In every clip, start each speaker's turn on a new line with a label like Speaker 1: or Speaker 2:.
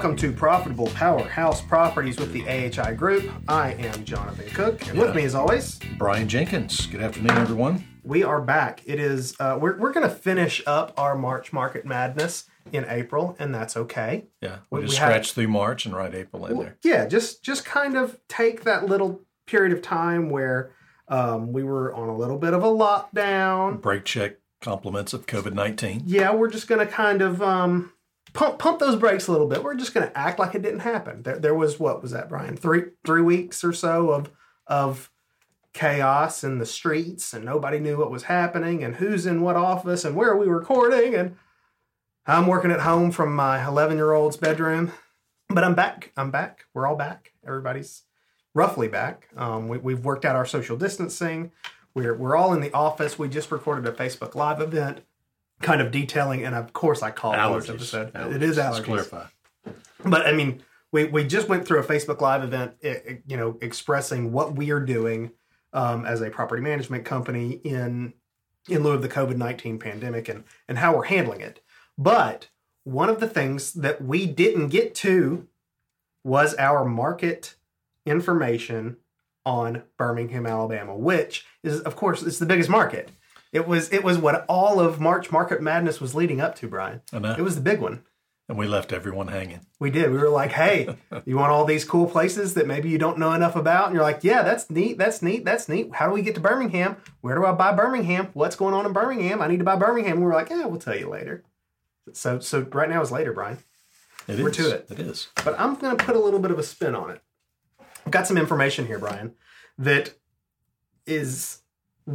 Speaker 1: Welcome to Profitable Powerhouse Properties with the AHI Group. I am Jonathan Cook, and with me, as always,
Speaker 2: Brian Jenkins. Good afternoon, everyone.
Speaker 1: we are back. It is uh, we're we're going to finish up our March Market Madness in April, and that's okay.
Speaker 2: Yeah, we,
Speaker 1: We-
Speaker 2: just
Speaker 1: we
Speaker 2: scratched through March and write April in there.
Speaker 1: Yeah, just just kind of take that little period of time where um, we were on a little bit of a lockdown.
Speaker 2: Break check compliments of COVID 19.
Speaker 1: Yeah, we're just going to kind of um, pump pump those brakes a little bit. We're just going to act like it didn't happen. There, there was what was that, Brian? Three three weeks or so of of chaos in the streets, and nobody knew what was happening, and who's in what office, and where are we recording, and I'm working at home from my 11 year old's bedroom, but I'm back. I'm back. We're all back. Everybody's roughly back. Um, we, we've worked out our social distancing. We're we're all in the office. We just recorded a Facebook Live event, kind of detailing, and of course I call it this episode. It is allergies.
Speaker 2: clarify.
Speaker 1: But I mean, we, we just went through a Facebook Live event, you know, expressing what we are doing um, as a property management company in in lieu of the COVID nineteen pandemic and and how we're handling it. But one of the things that we didn't get to was our market information on Birmingham, Alabama, which is, of course, it's the biggest market. It was it was what all of March Market Madness was leading up to, Brian.
Speaker 2: I know.
Speaker 1: It was the big one.
Speaker 2: and we left everyone hanging.
Speaker 1: We did. We were like, hey, you want all these cool places that maybe you don't know enough about? And you're like, yeah, that's neat. That's neat. That's neat. How do we get to Birmingham? Where do I buy Birmingham? What's going on in Birmingham? I need to buy Birmingham. And we were like, yeah, we'll tell you later. So, so right now is later, Brian.
Speaker 2: It
Speaker 1: We're
Speaker 2: is.
Speaker 1: to it.
Speaker 2: It is.
Speaker 1: But I'm going to put a little bit of a spin on it. I've got some information here, Brian, that is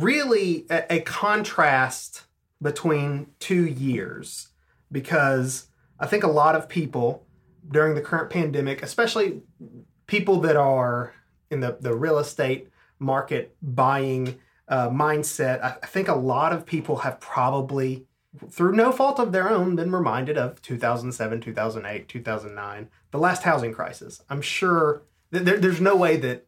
Speaker 1: really a, a contrast between two years because I think a lot of people during the current pandemic, especially people that are in the, the real estate market buying uh, mindset, I, I think a lot of people have probably through no fault of their own, been reminded of 2007, 2008, 2009, the last housing crisis. I'm sure there, there's no way that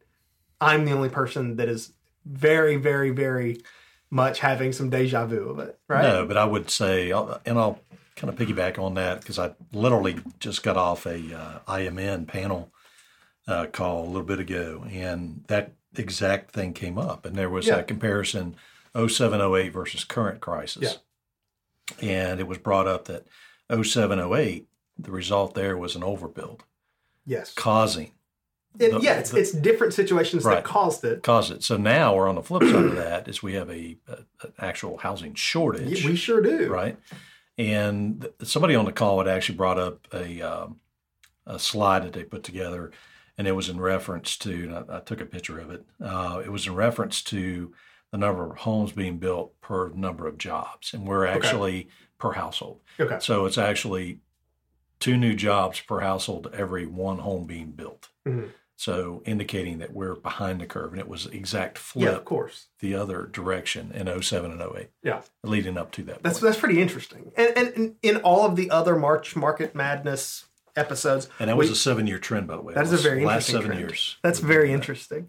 Speaker 1: I'm the only person that is very, very, very much having some deja vu of it, right?
Speaker 2: No, but I would say, and I'll kind of piggyback on that because I literally just got off a uh, IMN panel uh, call a little bit ago, and that exact thing came up, and there was
Speaker 1: Yeah.
Speaker 2: a comparison 07, 08 versus current crisis, and it was brought up that 07, 08, the result there was an overbuild
Speaker 1: Yes.
Speaker 2: causing
Speaker 1: It,
Speaker 2: the-
Speaker 1: yeah, it's,
Speaker 2: the-
Speaker 1: it's different situations that caused it.
Speaker 2: caused it. So now we're on the flip side of that is we have a, a an actual housing shortage,
Speaker 1: We sure do.
Speaker 2: right? And th- somebody on the call had actually brought up a um, a slide that they put together, and it was in reference to. And I, I took a picture of it. Uh, it was in reference to the number of homes being built per number of jobs, and we're actually per household.
Speaker 1: Okay.
Speaker 2: So it's actually two new jobs per household every one home being built.
Speaker 1: Mhm.
Speaker 2: So indicating that we're behind the curve, and it was exact
Speaker 1: Yeah,
Speaker 2: flip
Speaker 1: of course.
Speaker 2: the other direction in 07 and 08,
Speaker 1: Yeah.
Speaker 2: leading up to that.
Speaker 1: That's
Speaker 2: point.
Speaker 1: that's pretty interesting. And, and, and in all of the other March Market Madness episodes,
Speaker 2: and that was
Speaker 1: we-
Speaker 2: a seven-year trend, by the way.
Speaker 1: That is a very
Speaker 2: last
Speaker 1: interesting
Speaker 2: seven
Speaker 1: trend.
Speaker 2: years.
Speaker 1: That's very
Speaker 2: done that.
Speaker 1: interesting.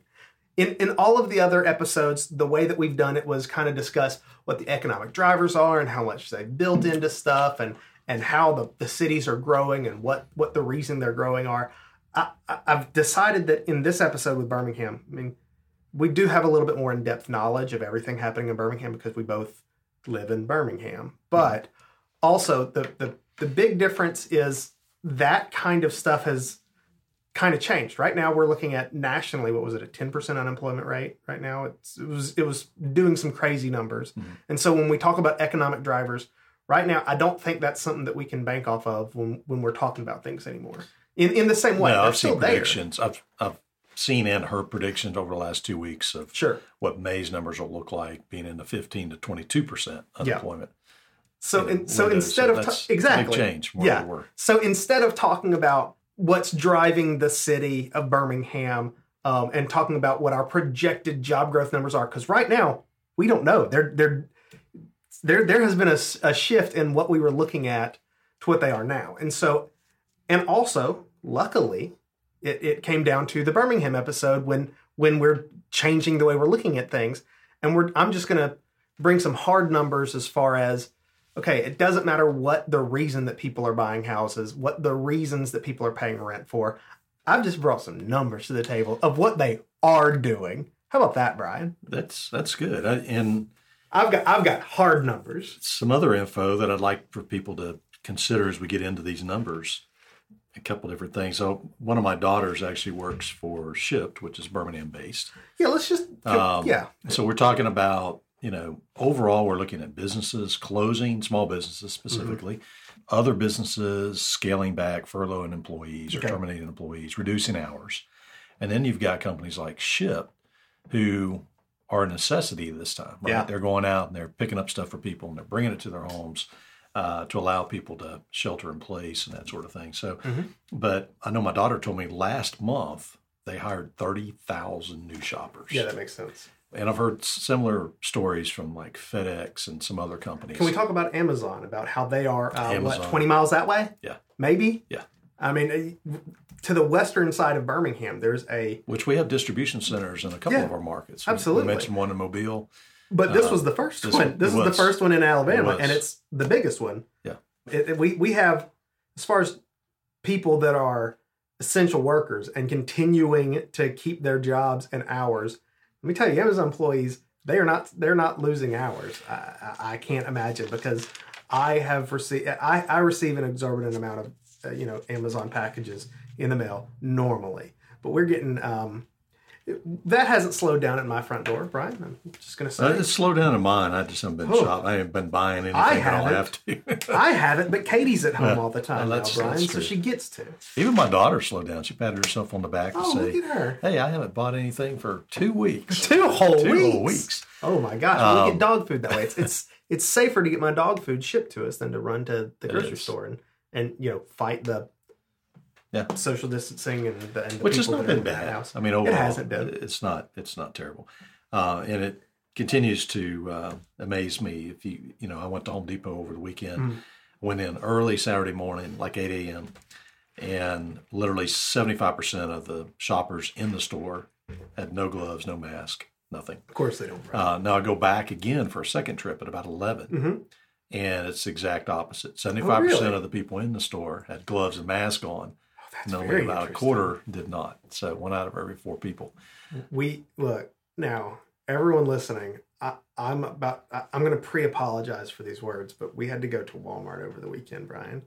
Speaker 1: In in all of the other episodes, the way that we've done it was kind of discuss what the economic drivers are and how much they've built into stuff and and how the, the cities are growing and what what the reason they're growing are. I, I've decided that in this episode with Birmingham, I mean, we do have a little bit more in depth knowledge of everything happening in Birmingham because we both live in Birmingham. But also the the the big difference is that kind of stuff has kind of changed. Right now, we're looking at nationally. What was it? A ten percent unemployment rate. Right now, it's, it was it was doing some crazy numbers.
Speaker 2: Mhm.
Speaker 1: And so when we talk about economic drivers, right now, I don't think that's something that we can bank off of when when we're talking about things anymore. In in the same way,
Speaker 2: No, I've seen
Speaker 1: there.
Speaker 2: predictions. I've I've seen and heard predictions over the last two weeks of
Speaker 1: Sure.
Speaker 2: what May's numbers will look like, being in the 15 to 22 percent unemployment. Yeah. So
Speaker 1: in, so
Speaker 2: windows.
Speaker 1: instead of
Speaker 2: that's
Speaker 1: ta- exactly
Speaker 2: change.
Speaker 1: Yeah.
Speaker 2: where we were.
Speaker 1: So instead of talking about what's driving the city of Birmingham um, and talking about what our projected job growth numbers are, because right now we don't know. There, there, there, there has been a shift in what we were looking at to what they are now, and so, and also, luckily, it, it came down to the Birmingham episode when when we're changing the way we're looking at things, and we're I'm just gonna bring some hard numbers as far as okay, it doesn't matter what the reason that people are buying houses, what the reasons that people are paying rent for. I've just brought some numbers to the table of what they are doing. How about that, Brian?
Speaker 2: That's that's good. I, and
Speaker 1: I've got I've got hard numbers.
Speaker 2: some other info that I'd like for people to consider as we get into these numbers. A couple different things. So one of my daughters actually works for Shipt, which is Birmingham based.
Speaker 1: Yeah, let's just
Speaker 2: Um,
Speaker 1: yeah.
Speaker 2: So we're talking about, you know, overall, we're looking at businesses closing, small businesses specifically, other businesses scaling back, furloughing employees or terminating employees, reducing hours. And then you've got companies like Shipt who are a necessity this time, right?
Speaker 1: Yeah.
Speaker 2: They're going out and they're picking up stuff for people and they're bringing it to their homes uh, to allow people to shelter in place and that sort of thing. So,
Speaker 1: Mhm.
Speaker 2: but I know my daughter told me last month they hired 30,000 new shoppers.
Speaker 1: Yeah, that makes sense.
Speaker 2: And I've heard similar stories from like FedEx and some other companies.
Speaker 1: Can we talk about Amazon about how they are uh, what twenty miles that way?
Speaker 2: Yeah.
Speaker 1: maybe.
Speaker 2: Yeah.
Speaker 1: I mean, uh, to the western side of Birmingham, there's a
Speaker 2: Which we have distribution centers in a couple
Speaker 1: Yeah,
Speaker 2: of our markets.
Speaker 1: Absolutely.
Speaker 2: We mentioned one in Mobile.
Speaker 1: But this
Speaker 2: Uh,
Speaker 1: was the first
Speaker 2: this
Speaker 1: one. This is the first one in Alabama,
Speaker 2: It
Speaker 1: and it's the biggest one.
Speaker 2: Yeah.
Speaker 1: It, it- we we have as far as people that are essential workers and continuing to keep their jobs and hours. Let me tell you, Amazon employees they are not they're not losing hours. I, I, I can't imagine because I have received I, I receive an exorbitant amount of uh, you know Amazon packages in the mail normally, but we're getting um, that hasn't slowed down at my front door, Brian. I'm just gonna say.
Speaker 2: Uh, it's slowed down in mine. I just haven't been
Speaker 1: Oh.
Speaker 2: shopping. I haven't been buying anything.
Speaker 1: I
Speaker 2: I, don't
Speaker 1: haven't.
Speaker 2: have to.
Speaker 1: I haven't, but Katie's at home all the time
Speaker 2: Oh,
Speaker 1: now,
Speaker 2: that's-
Speaker 1: Brian, so she gets to.
Speaker 2: Even my daughter slowed down. She patted herself on the back to
Speaker 1: Oh,
Speaker 2: say,
Speaker 1: look at her.
Speaker 2: "Hey, I haven't bought anything for two weeks.
Speaker 1: Two whole
Speaker 2: two
Speaker 1: weeks.
Speaker 2: whole weeks."
Speaker 1: Oh my gosh, we
Speaker 2: Um,
Speaker 1: get dog food that way. It's, it's it's safer to get my dog food shipped to us than to run to the grocery store and and you know fight the
Speaker 2: Yeah.
Speaker 1: social distancing and the, and the
Speaker 2: which has not been bad.
Speaker 1: house.
Speaker 2: I mean, overall, it
Speaker 1: hasn't been.
Speaker 2: It's not. It's not terrible, uh, and it continues to uh, amaze me. If you, you know, I went to Home Depot over the weekend,
Speaker 1: Mm.
Speaker 2: went in early Saturday morning, like eight a.m., and literally seventy-five percent of the shoppers in the store had no gloves, no mask, nothing.
Speaker 1: Of course they don't.
Speaker 2: Uh, now I go back again for a second trip at about 11,
Speaker 1: Mhm.
Speaker 2: and it's the exact opposite. 75%
Speaker 1: Oh, really?
Speaker 2: of the people in the store had gloves and mask on,
Speaker 1: that's
Speaker 2: and only about a quarter did not. So one out of every four people.
Speaker 1: We look now, everyone listening. I, I'm about. I, I'm going to pre-apologize for these words, but we had to go to Walmart over the weekend, Brian.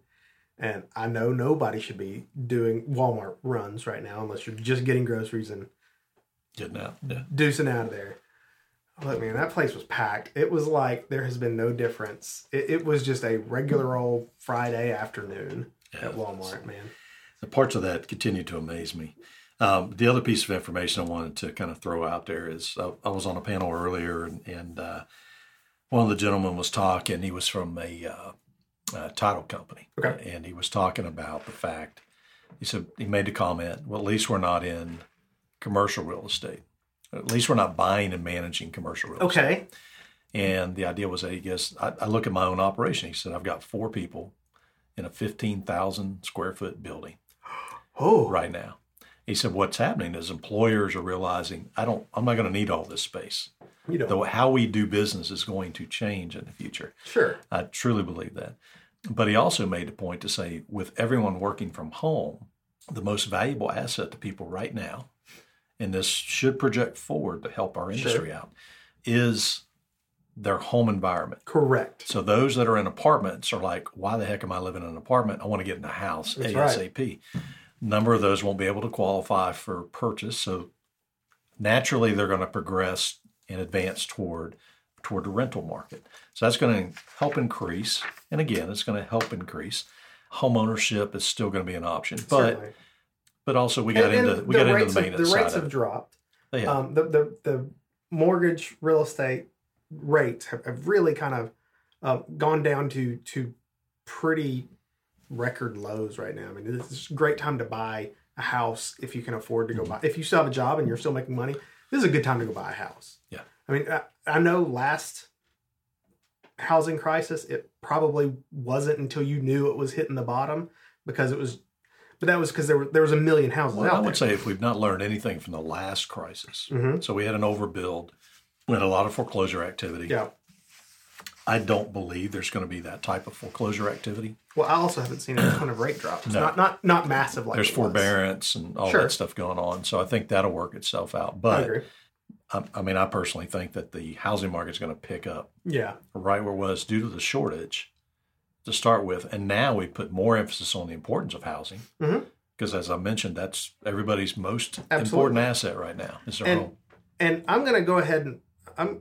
Speaker 1: And I know nobody should be doing Walmart runs right now unless you're just getting groceries and
Speaker 2: Getting out. Yeah.
Speaker 1: deucing out of there. Look, man, that place was packed. It was like there has been no difference. It, it was just a regular old Friday afternoon
Speaker 2: Yeah.
Speaker 1: at Walmart, man.
Speaker 2: The parts of that continue to amaze me. Um, the other piece of information I wanted to kind of throw out there is I, I was on a panel earlier, and, and uh, one of the gentlemen was talking. He was from a, uh, uh title company,
Speaker 1: Okay.
Speaker 2: and he was talking about the fact. He said he made the comment. Well, at least we're not in commercial real estate. At least we're not buying and managing commercial real estate.
Speaker 1: Okay.
Speaker 2: And the idea was that he guess I, I look at my own operation. He said I've got four people in a fifteen thousand square foot building
Speaker 1: Oh,
Speaker 2: right now. He said what's happening is employers are realizing I don't I'm not going to need all this space.
Speaker 1: You know,
Speaker 2: Though how we do business is going to change in the future.
Speaker 1: sure.
Speaker 2: I truly believe that. But he also made a point to say with everyone working from home, the most valuable asset to people right now, and this should project forward to help our industry out, is their home environment.
Speaker 1: Correct.
Speaker 2: So those that are in apartments are like, why the heck am I living in an apartment? I want to get in a house
Speaker 1: That's right.
Speaker 2: Number of those won't be able to qualify for purchase. So naturally they're going to progress and advance toward toward the rental market. So that's going to help increase. And again, it's going to help increase. Home ownership is still going to be an option. But
Speaker 1: Certainly.
Speaker 2: but also we got
Speaker 1: And-
Speaker 2: into
Speaker 1: and
Speaker 2: we got into the maintenance
Speaker 1: The rates have dropped. Um, the, the the mortgage real estate rates have, have really kind of uh, gone down to to pretty record lows right now. I mean, this is a great time to buy a house if you can afford to go
Speaker 2: Mm-hmm.
Speaker 1: buy. If you still have a job and you're still making money, this is a good time to go buy a house.
Speaker 2: Yeah.
Speaker 1: I mean, I, I know last housing crisis, it probably wasn't until you knew it was hitting the bottom because it was, but that was because there were there was a million houses
Speaker 2: Well, I would
Speaker 1: there.
Speaker 2: say if we've not learned anything from the last crisis,
Speaker 1: Mhm.
Speaker 2: so we had an overbuild, we had a lot of foreclosure activity.
Speaker 1: Yeah.
Speaker 2: I don't believe there's going to be that type of foreclosure activity.
Speaker 1: Well, I also haven't seen a ton of rate drops. Not not not massive like
Speaker 2: There's forbearance and all
Speaker 1: Sure.
Speaker 2: that stuff going on, so I think that'll work itself out.
Speaker 1: I
Speaker 2: But
Speaker 1: agree.
Speaker 2: I, I mean, I personally think that the housing market's going to pick up
Speaker 1: Yeah.
Speaker 2: right where it was due to the shortage to start with, and now we put more emphasis on the importance of housing
Speaker 1: Mhm.
Speaker 2: because, as I mentioned, that's everybody's most
Speaker 1: Absolutely.
Speaker 2: important asset right now is their
Speaker 1: And-
Speaker 2: home.
Speaker 1: And I'm going to go ahead and I'm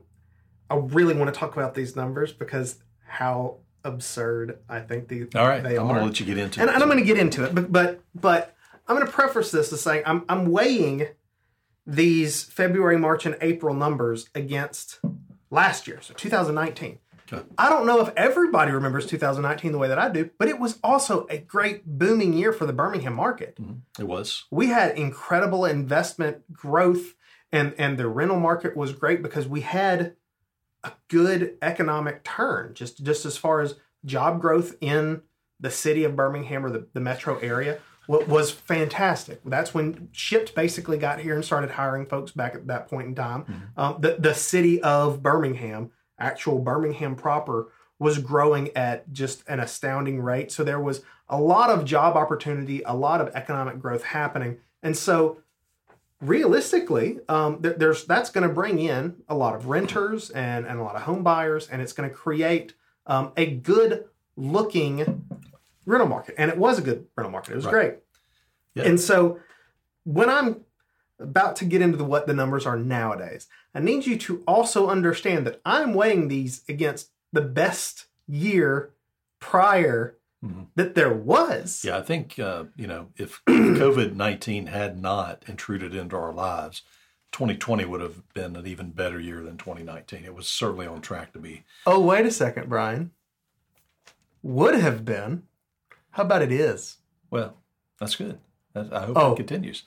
Speaker 1: I really want to talk about these numbers because how absurd I think the,
Speaker 2: All right,
Speaker 1: they
Speaker 2: I'm
Speaker 1: are.
Speaker 2: going to let you get into
Speaker 1: and,
Speaker 2: it.
Speaker 1: and I'm going to get into it, but but but I'm going to preface this to saying I'm I'm weighing these February, March, and April numbers against last year, so 2019.
Speaker 2: Okay.
Speaker 1: I don't know if everybody remembers 2019 the way that I do, but it was also a great booming year for the Birmingham market. Mm-hmm.
Speaker 2: it was.
Speaker 1: We had incredible investment growth, and and the rental market was great because we had a good economic turn, just just as far as job growth in the city of Birmingham or the, the metro area was fantastic. That's when Shipt basically got here and started hiring folks back at that point in time. Um, the, the city of Birmingham, actual Birmingham proper, was growing at just an astounding rate. So there was a lot of job opportunity, a lot of economic growth happening. And so realistically, um, there, there's that's going to bring in a lot of renters and, and a lot of home buyers, and it's going to create um, a good looking rental market. And it was a good rental market. It was
Speaker 2: Right.
Speaker 1: great.
Speaker 2: Yeah.
Speaker 1: And so when I'm about to get into the, what the numbers are nowadays, I need you to also understand that I'm weighing these against the best year prior
Speaker 2: Mhm.
Speaker 1: that there was.
Speaker 2: Yeah, I think uh, you know if COVID nineteen had not intruded into our lives, 2020 would have been an even better year than 2019. It was certainly on track to be.
Speaker 1: Oh, wait a second, Brian. Would have been. How about it is?
Speaker 2: Well, that's good. I hope
Speaker 1: Oh.
Speaker 2: it continues.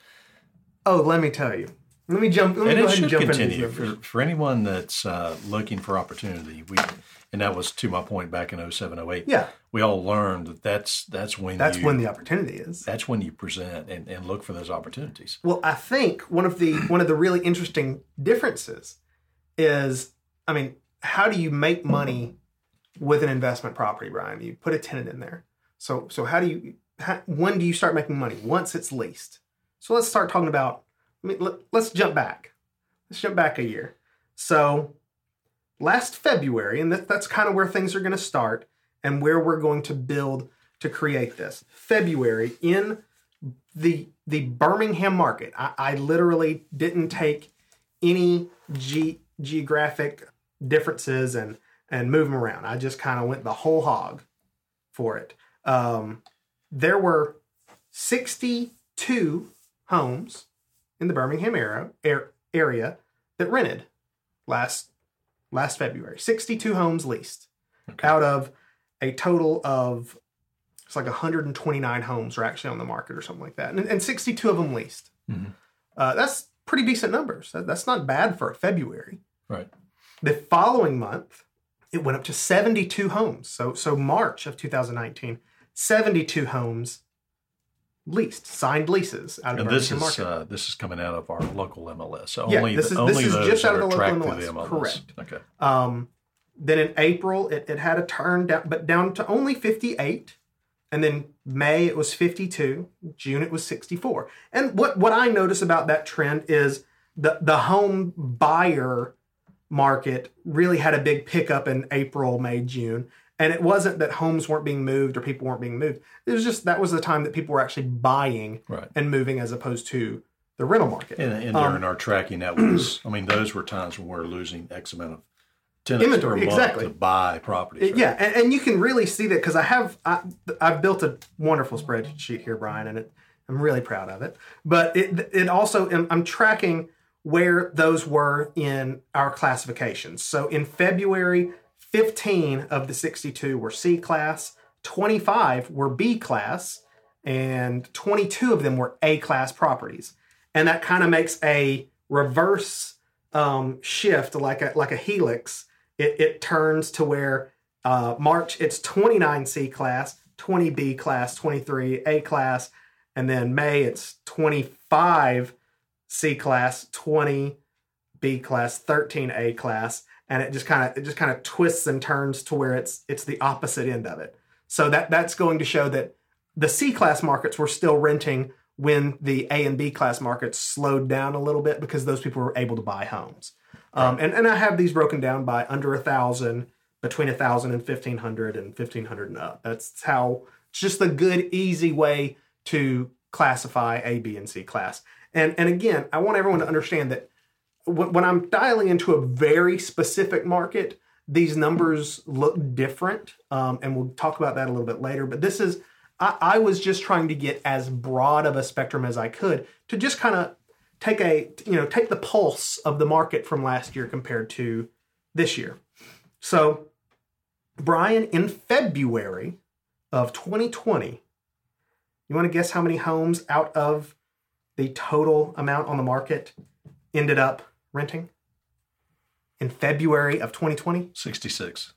Speaker 1: Oh, let me tell you. Let me jump. Let me
Speaker 2: and
Speaker 1: go
Speaker 2: it
Speaker 1: ahead and jump
Speaker 2: continue for, for anyone that's uh, looking for opportunity. We and that was to my point back in 07, 08.
Speaker 1: Yeah,
Speaker 2: We all learned that that's that's when
Speaker 1: that's
Speaker 2: you,
Speaker 1: when the opportunity is.
Speaker 2: that's when you present and, and look for those opportunities.
Speaker 1: Well, I think one of the one of the really interesting differences is, I mean, how do you make money with an investment property, Brian? You put a tenant in there. So, so how do you? How, when do you start making money? Once it's leased. So let's start talking about. I mean, let, let's jump back. Let's jump back a year. So, last February, and that, that's kind of where things are going to start, and where we're going to build to create this. February in the the Birmingham market. I, I literally didn't take any ge- geographic differences and and move them around. I just kind of went the whole hog for it. Um, there were 62 homes in the Birmingham area, air, area that rented last last February. 62 homes leased
Speaker 2: Okay.
Speaker 1: out of a total of it's like 129 homes are actually on the market or something like that, and, and 62 of them leased.
Speaker 2: Mhm.
Speaker 1: Uh, that's pretty decent numbers. That, that's not bad for February.
Speaker 2: Right.
Speaker 1: The following month, it went up to 72 homes. So so March of 2019, 72 homes leased, signed leases out of
Speaker 2: And
Speaker 1: the
Speaker 2: this is
Speaker 1: market.
Speaker 2: uh, this is coming out of our local MLS. So
Speaker 1: Yeah,
Speaker 2: only
Speaker 1: this is-
Speaker 2: only
Speaker 1: this is just out of the local MLS.
Speaker 2: the MLS.
Speaker 1: Correct.
Speaker 2: Okay.
Speaker 1: Um, then in April, it, it had a turn down, but down to only 58. And then May, it was 52. June, it was 64. And what, what I notice about that trend is the, the home buyer market really had a big pickup in April, May, June. And it wasn't that homes weren't being moved or people weren't being moved. It was just that was the time that people were actually buying
Speaker 2: Right.
Speaker 1: and moving as opposed to the rental market.
Speaker 2: And, and
Speaker 1: Um,
Speaker 2: during our tracking, that was, I mean, those were times when we are losing X amount of tenants
Speaker 1: Inventory,
Speaker 2: per month
Speaker 1: exactly.
Speaker 2: to buy properties. right?
Speaker 1: Yeah, and, and you can really see that because I have I, I've built a wonderful spreadsheet here, Brian, and it, I'm really proud of it. But it it also I'm tracking where those were in our classifications. So in February, 15 of the 62 were C class, 25 were B class, and 22 of them were A class properties. And that kind of makes a reverse um, shift, like a like a helix. It, it turns to where uh, March it's 29 C class, 20 B class, 23 A class, and then May it's 25 C class, 20 B class, 13 A class, and it just kind of it just kind of twists and turns to where it's it's the opposite end of it. So that that's going to show that the C class markets were still renting when the A and B class markets slowed down a little bit because those people were able to buy homes. Um, and, and I have these broken down by under a thousand, between a thousand and fifteen hundred, and fifteen hundred and up. That's how it's just a good, easy way to classify A, B, and C class. And and again, I want everyone to understand that when, I'm dialing into a very specific market, these numbers look different, um, and we'll talk about that a little bit later. But this is I, I was just trying to get as broad of a spectrum as I could to just kind of take a you know take the pulse of the market from last year compared to this year. So, Brian, in February of 2020, you want to guess how many homes out of the total amount on the market ended up renting? In February of 2020,
Speaker 2: 66.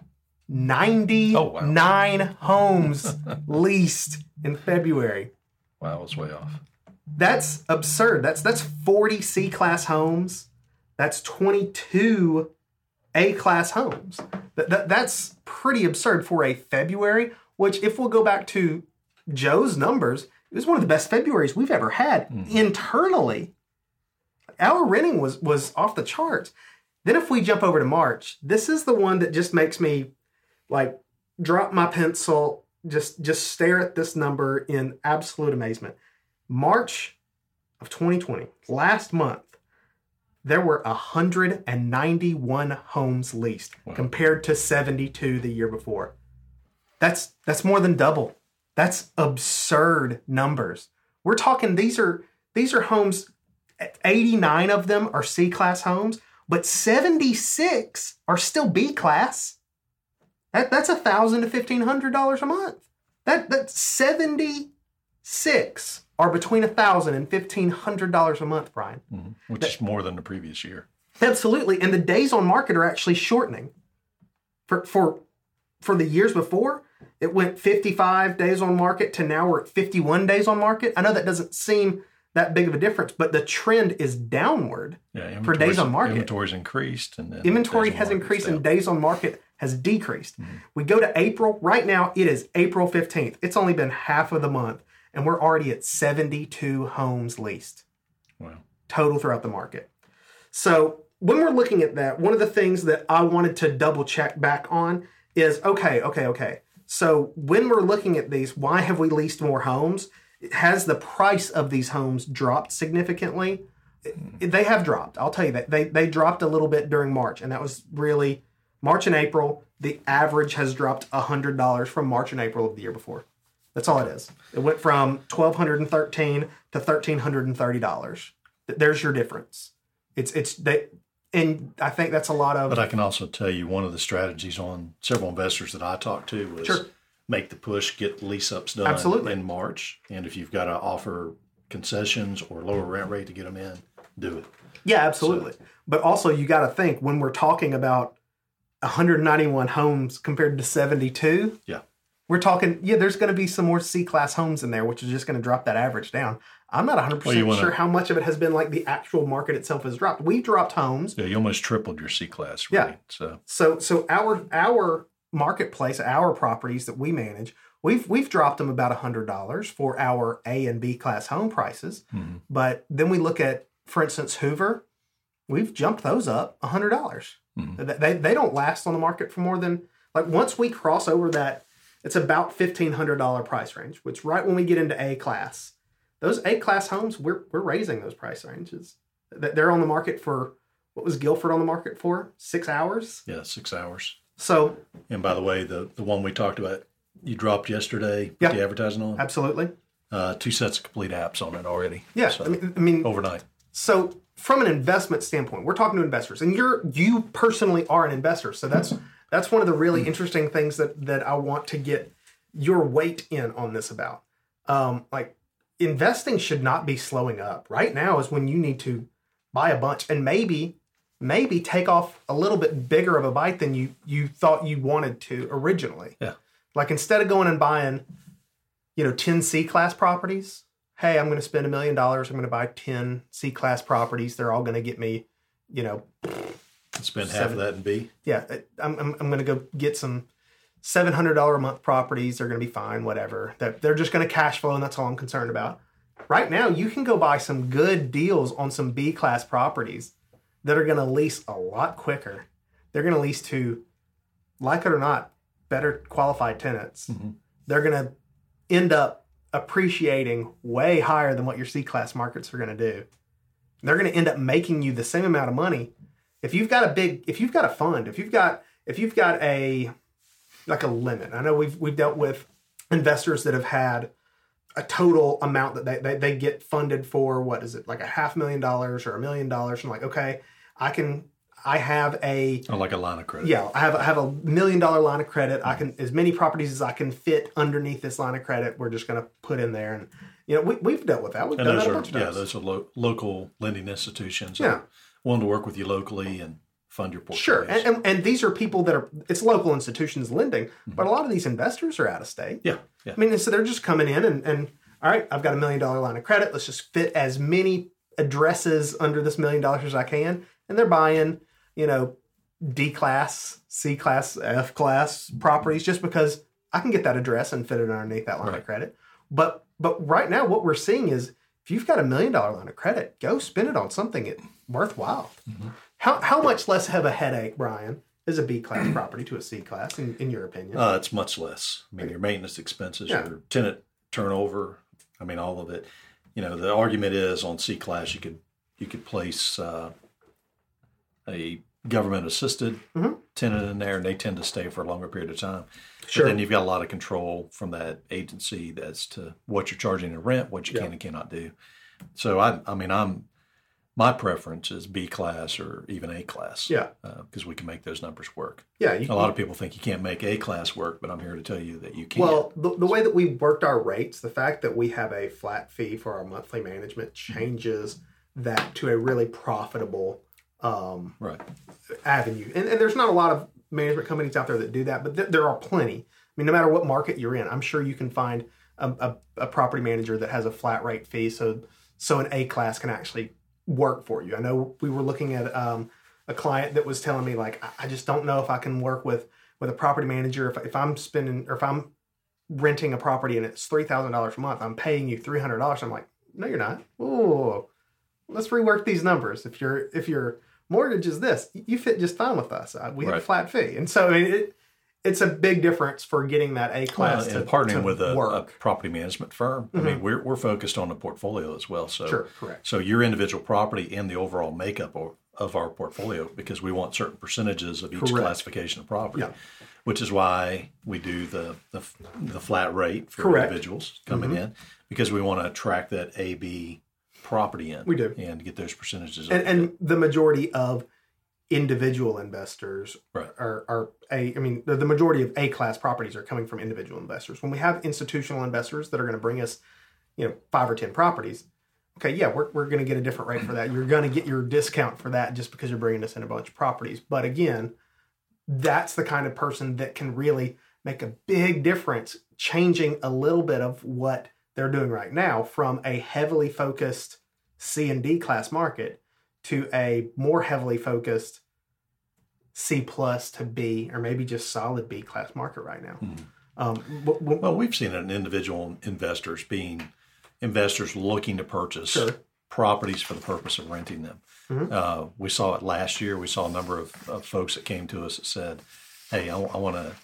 Speaker 1: 99 homes leased in February.
Speaker 2: Wow, I was way off.
Speaker 1: That's absurd. That's that's 40 C class homes. That's 22 A class homes. That, that, that's pretty absurd for a February, which if we'll go back to Joe's numbers, it was one of the best Februarys we've ever had mm-hmm. internally. Our renting was was off the charts. Then if we jump over to March, this is the one that just makes me like drop my pencil, just just stare at this number in absolute amazement. March of 2020, last month, there were 191 homes leased compared to 72 the year before. That's that's more than double. That's absurd numbers. We're talking these are these are homes 89 of them are C class homes, but 76 are still B class. That, that's a thousand to fifteen hundred dollars a month. That that's 76 are between a thousand and fifteen hundred dollars a month, Brian.
Speaker 2: Mhm. Which is more than the previous year.
Speaker 1: Absolutely. And the days on market are actually shortening. For for for the years before, it went 55 days on market to now we're at 51 days on market. I know that doesn't seem that big of a difference, but the trend is downward.
Speaker 2: Yeah,
Speaker 1: For days on market.
Speaker 2: Inventory's increased, and
Speaker 1: Inventory has increased
Speaker 2: down.
Speaker 1: and days on market has decreased. Mm-hmm. We go to April. Right now, it is April 15th. It's only been half of the month, and we're already at 72 homes leased
Speaker 2: Wow.
Speaker 1: total throughout the market. So when we're looking at that, one of the things that I wanted to double check back on is okay, okay, okay. So when we're looking at these, why have we leased more homes? Has the price of these homes dropped significantly? They have dropped. I'll tell you that they they dropped a little bit during March, and that was really March and April. The average has dropped hundred dollars from March and April of the year before. That's all it is. It went from twelve hundred and thirteen to thirteen hundred and thirty dollars. There's your difference. It's it's they, and I think that's a lot of
Speaker 2: But I can also tell you one of the strategies on several investors that I talked to was
Speaker 1: Sure.
Speaker 2: Make the push, get lease ups done
Speaker 1: Absolutely.
Speaker 2: in March. And if you've got to offer concessions or lower rent rate to get them in, do it.
Speaker 1: yeah, absolutely. But also, you got to think when we're talking about 191 homes compared to 72.
Speaker 2: Yeah.
Speaker 1: We're talking, yeah, there's going to be some more C class homes in there, which is just going to drop that average down. I'm not 100%
Speaker 2: Well, wanna-
Speaker 1: sure how much of it has been like the actual market itself has dropped. We dropped homes.
Speaker 2: Yeah, you almost tripled your C class
Speaker 1: Yeah.
Speaker 2: So
Speaker 1: So so our our marketplace, our properties that we manage, we've we've dropped them about $100 for our A and B class home prices.
Speaker 2: Mhm.
Speaker 1: But then we look at for instance Hoover, we've jumped those up $100. dollars
Speaker 2: Mhm.
Speaker 1: They they don't last on the market for more than like once we cross over that it's about $1500 price range, which right when we get into A class, those A class homes, we're we're raising those price ranges. Th- They're on the market for what was Guilford on the market for? 6 hours.
Speaker 2: yeah, six hours.
Speaker 1: So
Speaker 2: And by the way, the the one we talked about, you dropped yesterday.
Speaker 1: Yeah.
Speaker 2: The advertising on
Speaker 1: Absolutely.
Speaker 2: uh, two sets of complete apps on it already.
Speaker 1: Yeah.
Speaker 2: So,
Speaker 1: I mean, I mean,
Speaker 2: overnight.
Speaker 1: so from an investment standpoint, we're talking to investors, and you're you personally are an investor. So that's that's one of the really interesting things that that I want to get your weight in on this about. Um, like investing should not be slowing up. Right now is when you need to buy a bunch and maybe maybe take off a little bit bigger of a bite than you you thought you wanted to originally.
Speaker 2: Yeah.
Speaker 1: Like instead of going and buying, you know, 10 C class properties, hey, I'm going to spend a million dollars. I'm going to buy 10 C class properties. They're all going to get me, you know,
Speaker 2: Spend half of that in B.
Speaker 1: Yeah, I'm I'm, I'm going to go get some seven hundred dollar a month properties. They're going to be fine, whatever. That they're just going to cash flow, and that's all I'm concerned about. Right now, you can go buy some good deals on some B class properties that are going to lease a lot quicker. They're going to lease to, like it or not, better qualified tenants.
Speaker 2: Mm-hmm.
Speaker 1: They're going to end up appreciating way higher than what your C class markets are going to do. They're going to end up making you the same amount of money. If you've got a big, if you've got a fund, if you've got, if you've got a, like a limit. I know we've we've dealt with investors that have had a total amount that they, they, they get funded for. What is it like a half million dollars or a million dollars? And like, okay, I can I have a
Speaker 2: Or like a line of credit.
Speaker 1: yeah, I have I have a million dollar line of credit. I can as many properties as I can fit underneath this line of credit. We're just going to put in there, and you know we we've dealt with that. We've
Speaker 2: And
Speaker 1: done
Speaker 2: those
Speaker 1: that a
Speaker 2: are yeah, those are lo- local lending institutions.
Speaker 1: Yeah.
Speaker 2: willing to work with you locally and fund your
Speaker 1: Sure, and, and and these are people that are it's local institutions lending, mm-hmm. but a lot of these investors are out of state.
Speaker 2: yeah, yeah.
Speaker 1: I mean, so they're just coming in and, and all right, I've got a million dollar line of credit. Let's just fit as many addresses under this million dollars as I can. And they're buying, you know, D class, C class, F class properties just because I can get that address and fit it underneath that line
Speaker 2: Right.
Speaker 1: of credit. But but right now what we're seeing is if you've got a million dollar line of credit, go spend it on something worthwhile. Mm-hmm. How how much less of a headache, Brian, is a B class property to a C class in, in your opinion?
Speaker 2: Uh, it's much less. I mean, your maintenance expenses,
Speaker 1: Yeah.
Speaker 2: your tenant turnover. I mean, all of it. You know, the argument is on C class you could you could place uh, a government assisted
Speaker 1: Mhm.
Speaker 2: tenant in there, and they tend to stay for a longer period of time.
Speaker 1: Sure.
Speaker 2: But then you've got a lot of control from that agency as to what you're charging in rent, what you
Speaker 1: Yeah.
Speaker 2: can and cannot do. So I, I mean, I'm my preference is B class or even A class.
Speaker 1: Yeah.
Speaker 2: because we can make those numbers work.
Speaker 1: yeah,
Speaker 2: A lot of people think you can't make A class work, but I'm here to tell you that you can.
Speaker 1: Well, the, the way that we worked our rates, the fact that we have a flat fee for our monthly management changes that to a really profitable um,
Speaker 2: right.
Speaker 1: avenue. And, and there's not a lot of management companies out there that do that, but th- there are plenty. I mean, no matter what market you're in, I'm sure you can find a, a, a property manager that has a flat rate fee, so so an A class can actually work for you. I know we were looking at um, a client that was telling me like, I, I just don't know if I can work with with a property manager if, if I'm spending or if I'm renting a property and it's three thousand dollars a month, I'm paying you three hundred dollars. I'm like, no, you're not. Ooh, let's rework these numbers. If your if your mortgage is this, you fit just fine with us. Uh, We have a flat fee, and so I mean, it, it's a big difference for getting that A
Speaker 2: Well,
Speaker 1: class to,
Speaker 2: and partnering
Speaker 1: to
Speaker 2: with a, a property management firm. I mean, we're, we're focused on the portfolio as well. So,
Speaker 1: Sure, correct.
Speaker 2: so your individual property and the overall makeup of, of our portfolio, because we want certain percentages of each
Speaker 1: Correct.
Speaker 2: classification of property,
Speaker 1: Yeah.
Speaker 2: which is why we do the the, the flat rate for
Speaker 1: Correct. Mm-hmm.
Speaker 2: individuals coming in, because we want to attract that A B property in.
Speaker 1: We do.
Speaker 2: and get those percentages.
Speaker 1: And, and the majority of individual investors
Speaker 2: Right.
Speaker 1: are, are a I mean the, the majority of A class properties are coming from individual investors. When we have institutional investors that are going to bring us, you know, five or ten properties, okay, yeah, we're, we're going to get a different rate for that. You're going to get your discount for that just because you're bringing us in a bunch of properties. But again, that's the kind of person that can really make a big difference, changing a little bit of what they're doing right now from a heavily focused C and D class market to a more heavily focused C plus to B or maybe just solid B class market right now. Um, w- w-
Speaker 2: Well, we've seen it in individual investors being investors looking to purchase
Speaker 1: Sure.
Speaker 2: properties for the purpose of renting them.
Speaker 1: Mhm.
Speaker 2: Uh, we saw it last year. We saw a number of, of folks that came to us that said, "Hey, I, want to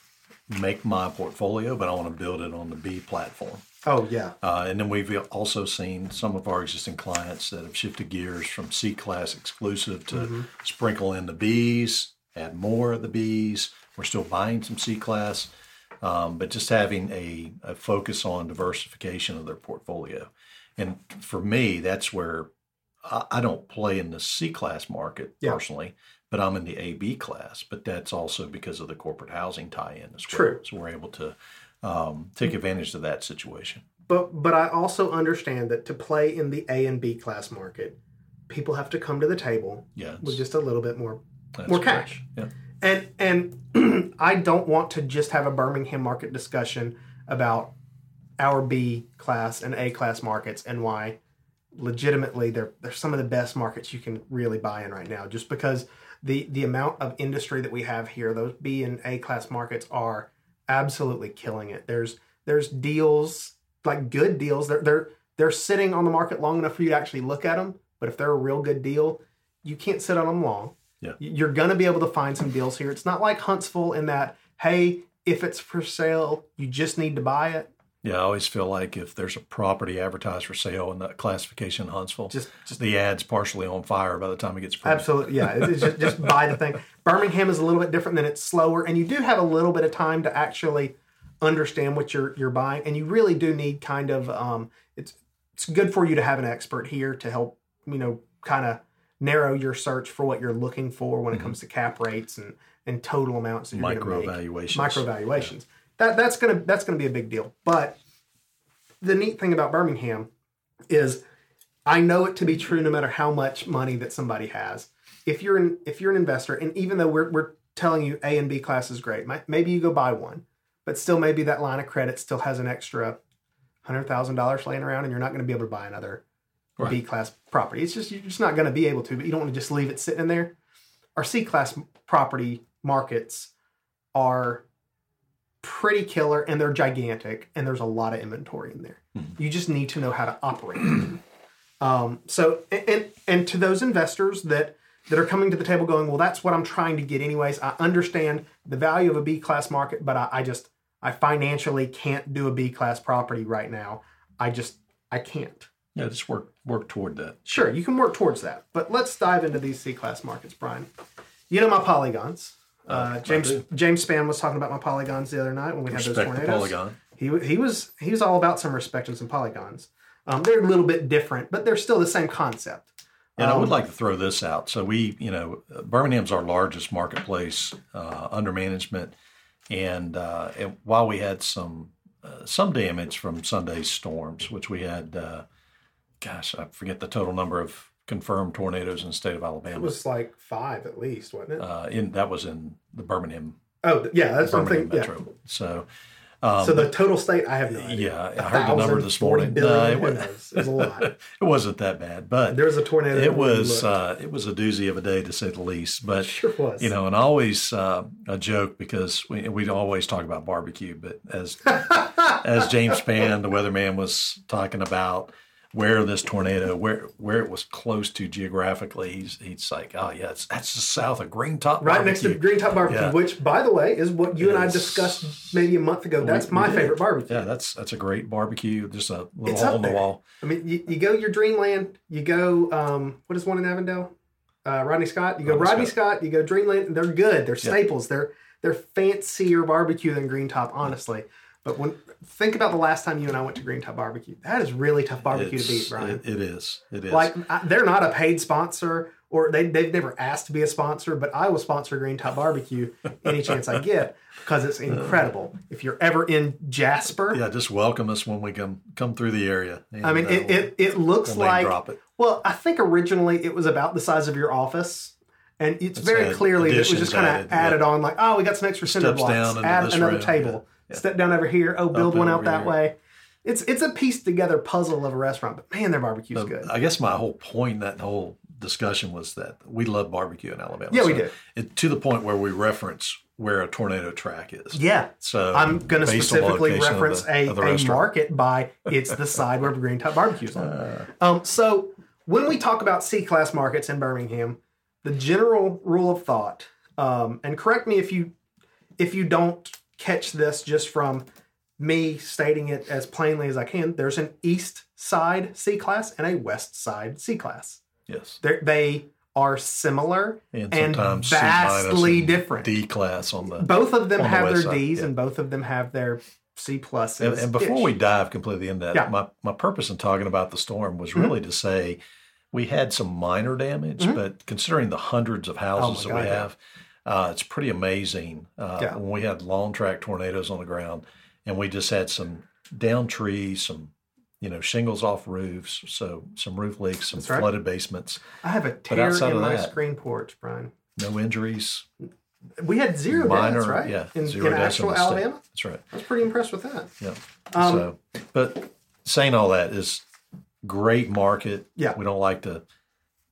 Speaker 2: make my portfolio, but I want to build it on the B platform."
Speaker 1: oh yeah,
Speaker 2: Uh, and then we've also seen some of our existing clients that have shifted gears from C class exclusive to
Speaker 1: Mm-hmm.
Speaker 2: sprinkle in the Bs, add more of the Bs. We're still buying some C class, um, but just having a, a focus on diversification of their portfolio. And for me, that's where I, don't play in the C class market
Speaker 1: Yeah.
Speaker 2: personally, but I'm in the AB class. But that's also because of the corporate housing tie-in as well.
Speaker 1: True.
Speaker 2: So we're able to um, take advantage of that situation.
Speaker 1: but but I also understand that to play in the A and B class market, people have to come to the table
Speaker 2: Yeah,
Speaker 1: with just a little bit more more cash.
Speaker 2: Yeah,
Speaker 1: And and I don't want to just have a Birmingham market discussion about our B class and A class markets and why legitimately they're they're some of the best markets you can really buy in right now, just because the the amount of industry that we have here, those B and A class markets are absolutely killing it. There's there's deals like good deals. They're they're they're sitting on the market long enough for you to actually look at them. But if they're a real good deal, you can't sit on them long.
Speaker 2: Yeah.
Speaker 1: You're going to be able to find some deals here. It's not like Huntsville in that, hey, if it's for sale, you just need to buy it.
Speaker 2: Yeah, I always feel like if there's a property advertised for sale in that classification in Huntsville,
Speaker 1: Just- just-
Speaker 2: the ad's partially on fire by the time it gets printed.
Speaker 1: Absolutely, yeah. It's just, just buy the thing. Birmingham is a little bit different than it's slower, and you do have a little bit of time to actually understand what you're you're buying, and you really do need kind of um, it's it's good for you to have an expert here to help you know kind of narrow your search for what you're looking for when it comes to cap rates and and total amounts that you're
Speaker 2: Micro
Speaker 1: make.
Speaker 2: valuations.
Speaker 1: Micro valuations. That that's gonna that's gonna be a big deal. But the neat thing about Birmingham is I know it to be true no matter how much money that somebody has. If you're an if you're an investor, and even though we're we're telling you A and B class is great, maybe you go buy one, but still maybe that line of credit still has an extra hundred thousand dollars laying around, and you're not going to be able to buy another
Speaker 2: Right.
Speaker 1: B class property. It's just you're just not going to be able to. But you don't want to just leave it sitting in there. Our C class property markets are pretty killer and they're gigantic and there's a lot of inventory in there. You just need to know how to operate. um, so and, and and to those investors that that are coming to the table going, well, that's what I'm trying to get anyways. I understand the value of a B class market, but I, I just I financially can't do a B class property right now. I just I can't.
Speaker 2: Yeah, just work work toward that.
Speaker 1: Sure, you can work towards that. But let's dive into these C class markets, Brian. You know my polygons. Uh, James. James Spann was talking about my polygons the other night when we had those
Speaker 2: Respect
Speaker 1: tornadoes.
Speaker 2: polygon.
Speaker 1: He he was he was all about some respect and some polygons. Um, they're a little bit different, but they're still the same concept.
Speaker 2: And I would
Speaker 1: Um,
Speaker 2: like to throw this out. So we, you know, Birmingham's our largest marketplace uh, under management, and, uh, and while we had some uh, some damage from Sunday's storms, which we had, uh, gosh, I forget the total number of confirmed tornadoes in the state of Alabama.
Speaker 1: It was like five at least, wasn't it?
Speaker 2: uh, in that was in the Birmingham,
Speaker 1: oh, yeah, that's something.
Speaker 2: Birmingham
Speaker 1: Yeah.
Speaker 2: So, um,
Speaker 1: So the total state, I have no idea.
Speaker 2: yeah, I heard the number this morning. No, it was,
Speaker 1: it was a lot.
Speaker 2: it wasn't that bad, but
Speaker 1: There was a tornado.
Speaker 2: it was uh, it was a doozy of a day to say the least. But
Speaker 1: sure was.
Speaker 2: you know, and always uh, a joke because we we always talk about barbecue, but as as James Spann, the weatherman, was talking about where this tornado, where where it was close to geographically, he's he's like, oh yeah, that's just south of Green Top,
Speaker 1: right next to
Speaker 2: Barbecue."
Speaker 1: Green Top Barbecue,
Speaker 2: Yeah.
Speaker 1: which, by the way, is what you and I discussed maybe a month ago. That's
Speaker 2: We-
Speaker 1: my
Speaker 2: we
Speaker 1: favorite barbecue.
Speaker 2: Yeah, that's that's a great barbecue. Just a little
Speaker 1: It's
Speaker 2: hole in the wall.
Speaker 1: I mean, you, you go your Dreamland, you go, um, what is one in Avondale? Uh, Rodney Scott. You go
Speaker 2: Rodney
Speaker 1: Rodney Scott. you go Dreamland. They're good. They're staples. They're they're fancier barbecue than Green Top, honestly. But when think about the last time you and I went to Green Top Barbecue, that is really tough barbecue to
Speaker 2: It's-
Speaker 1: beat, Brian.
Speaker 2: it- it is. It is.
Speaker 1: Like I, they're not a paid sponsor, or they they've never asked to be a sponsor. But I will sponsor Green Top Barbecue any chance I get because it's incredible. If you're ever in Jasper,
Speaker 2: yeah, just welcome us when we come come through the area.
Speaker 1: I mean,
Speaker 2: uh,
Speaker 1: it, it, it looks like.
Speaker 2: drop it.
Speaker 1: Well, I think originally it was about the size of your office, and it's very clearly that it was just kind
Speaker 2: added,
Speaker 1: of
Speaker 2: yeah.
Speaker 1: added on, like, oh, we got some extra cinder blocks, add another
Speaker 2: room,
Speaker 1: table,
Speaker 2: yeah,
Speaker 1: step down over here, oh, build one out that
Speaker 2: here.
Speaker 1: way. It's it's a pieced together puzzle of a restaurant, but man, their barbecue's
Speaker 2: So,
Speaker 1: good.
Speaker 2: I guess my whole point in that whole discussion was that we love barbecue in Alabama.
Speaker 1: Yeah, we do.
Speaker 2: It, to the point where we reference where a tornado track is.
Speaker 1: yeah,
Speaker 2: So
Speaker 1: I'm going to
Speaker 2: based on the
Speaker 1: specifically
Speaker 2: of
Speaker 1: reference
Speaker 2: the-
Speaker 1: a,
Speaker 2: of the
Speaker 1: a
Speaker 2: restaurant.
Speaker 1: market by it's the side where Green Top Barbecue's on.
Speaker 2: Uh,
Speaker 1: Um, so when we talk about C class markets in Birmingham, the general rule of thought, um, and correct me if you if you don't catch this just from me stating it as plainly as I can, there's an east side C class and a west side C class.
Speaker 2: yes,
Speaker 1: They're, they are similar
Speaker 2: and
Speaker 1: and vastly
Speaker 2: and
Speaker 1: different.
Speaker 2: D class on the.
Speaker 1: both of them
Speaker 2: on the
Speaker 1: have their
Speaker 2: side,
Speaker 1: D's
Speaker 2: yeah.
Speaker 1: and both of them have their C pluses.
Speaker 2: And, and before we dive completely into that,
Speaker 1: Yeah.
Speaker 2: my, my purpose in talking about the storm was really to say we had some minor damage,
Speaker 1: Mhm.
Speaker 2: but considering the hundreds of houses
Speaker 1: Oh
Speaker 2: that
Speaker 1: my
Speaker 2: we
Speaker 1: have. yeah.
Speaker 2: Uh, it's pretty amazing. Uh,
Speaker 1: Yeah.
Speaker 2: When we had long track tornadoes on the ground, and we just had some down trees, some you know shingles off roofs, so some roof leaks, some
Speaker 1: right.
Speaker 2: flooded basements,
Speaker 1: I have a tear in my
Speaker 2: that-
Speaker 1: screen porch, Brian.
Speaker 2: no injuries,
Speaker 1: We had zero
Speaker 2: minor,
Speaker 1: deaths, right?
Speaker 2: yeah,
Speaker 1: in,
Speaker 2: zero
Speaker 1: in
Speaker 2: deaths in
Speaker 1: actual. Alabama.
Speaker 2: That's right.
Speaker 1: I was pretty impressed with that.
Speaker 2: Yeah.
Speaker 1: Um,
Speaker 2: so, but saying all that is, great market.
Speaker 1: Yeah.
Speaker 2: We don't like to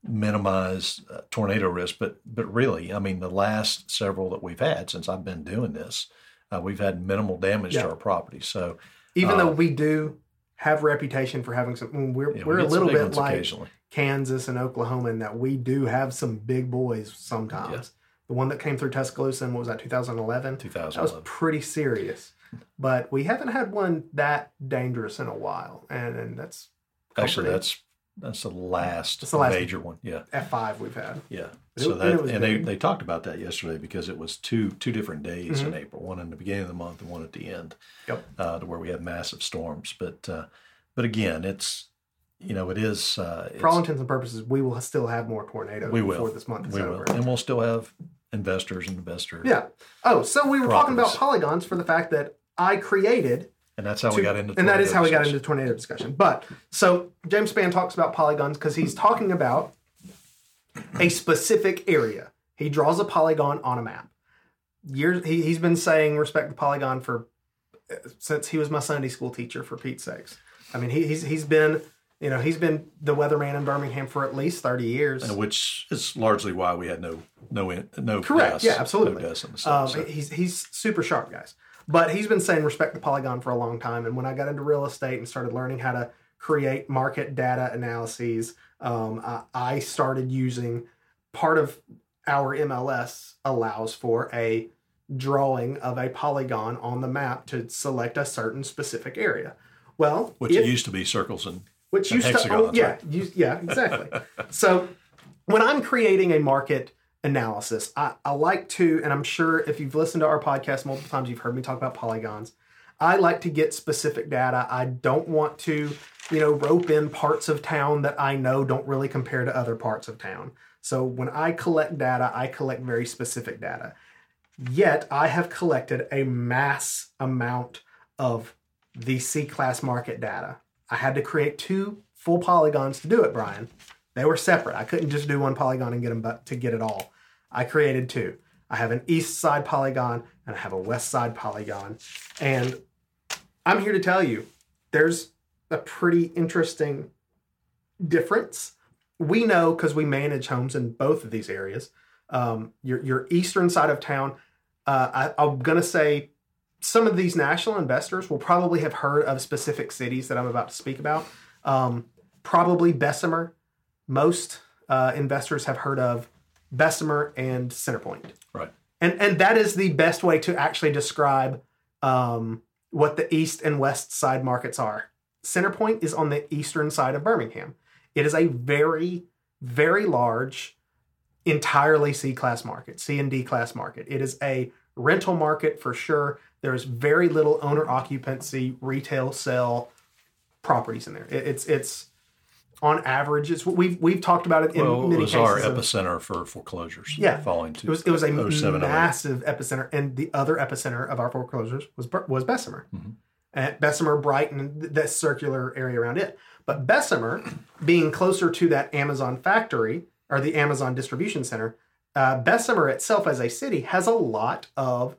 Speaker 2: minimize uh, tornado risk, but but really, I mean, the last several that we've had since I've been doing this, uh, we've had minimal damage
Speaker 1: Yeah.
Speaker 2: to our property. So
Speaker 1: Even
Speaker 2: Uh,
Speaker 1: though we do have reputation for having some, we're
Speaker 2: yeah,
Speaker 1: we're
Speaker 2: we
Speaker 1: a little bit like. Kansas and Oklahoma in that we do have some big boys sometimes.
Speaker 2: Yeah.
Speaker 1: The one that came through Tuscaloosa in what was that 2011? 2011. That was pretty serious. But we haven't had one that dangerous in a while, and, and that's
Speaker 2: Actually, that's that's the last,
Speaker 1: That's the last-
Speaker 2: major one. Yeah,
Speaker 1: F5 we've had.
Speaker 2: yeah.
Speaker 1: It-
Speaker 2: So
Speaker 1: and
Speaker 2: that and they,
Speaker 1: big.
Speaker 2: they talked about that yesterday because it was two two different days
Speaker 1: Mm-hmm.
Speaker 2: in April, one in the beginning of the month and one at the end,
Speaker 1: Yep.
Speaker 2: uh, to where we had massive storms. But uh, but again, it's you know it is uh,
Speaker 1: For all intents and purposes, we will still have more tornadoes
Speaker 2: We will.
Speaker 1: before this month is
Speaker 2: we
Speaker 1: over.
Speaker 2: will, and we'll still have investors and investors.
Speaker 1: Yeah. Oh, so we were talking about polygons for the fact that I created
Speaker 2: and that's how we got into
Speaker 1: and that is how we got
Speaker 2: discussion.
Speaker 1: into tornado discussion. But so James Spann talks about polygons because he's talking about a specific area. He draws a polygon on a map. Years he, he's been saying respect the polygon for uh, since he was my Sunday school teacher. For Pete's sakes, I mean he, he's he's been you know he's been the weatherman in Birmingham for at least thirty years.
Speaker 2: And which is largely why we had no no in- no
Speaker 1: Correct.
Speaker 2: deaths,
Speaker 1: Yeah, absolutely.
Speaker 2: no the
Speaker 1: Um,
Speaker 2: so.
Speaker 1: he's he's super sharp, guys. But he's been saying respect the polygon for a long time. And when I got into real estate and started learning how to create market data analyses, um, I, I started using part of our MLS allows for a drawing of a polygon on the map to select a certain specific area. Well,
Speaker 2: Which
Speaker 1: if-
Speaker 2: used to be circles and
Speaker 1: which
Speaker 2: And
Speaker 1: used to
Speaker 2: hexagons,
Speaker 1: oh, yeah
Speaker 2: right?
Speaker 1: use, yeah exactly so when i'm creating a market analysis I, I like to and i'm sure if you've listened to our podcast multiple times you've heard me talk about polygons i like to get specific data i don't want to you know rope in parts of town that i know don't really compare to other parts of town so when i collect data i collect very specific data yet i have collected a mass amount of the c class market data I had to create two full polygons to do it, Brian. They were separate. I couldn't just do one polygon and get them to get it all. I created two. I have an east side polygon and I have a west side polygon. And I'm here to tell you there's a pretty interesting difference. We know because we manage homes in both of these areas. Um, your, your eastern side of town, uh, I, I'm going to say some of these national investors will probably have heard of specific cities that I'm about to speak about. Um, probably Bessemer. Most uh, investors have heard of Bessemer and Centerpoint,
Speaker 2: right.
Speaker 1: and and that is the best way to actually describe um, what the east and west side markets are. Centerpoint is on the eastern side of Birmingham. It is a very very large, entirely C class market, C and D class market. It is a rental market for sure. There's very little owner occupancy, retail sell properties in there. It- it's it's on average. It's we've we've talked about it in
Speaker 2: Well, it
Speaker 1: many
Speaker 2: was
Speaker 1: cases.
Speaker 2: our
Speaker 1: of-
Speaker 2: for foreclosures.
Speaker 1: Yeah.
Speaker 2: Falling to
Speaker 1: it was it was a
Speaker 2: 07,
Speaker 1: massive epicenter, and the other epicenter of our foreclosures was was Bessemer,
Speaker 2: Mhm.
Speaker 1: and Bessemer, Brighton, th- that circular area around it. But Bessemer, being closer to that Amazon factory or the Amazon distribution center, uh, Bessemer itself as a city has a lot of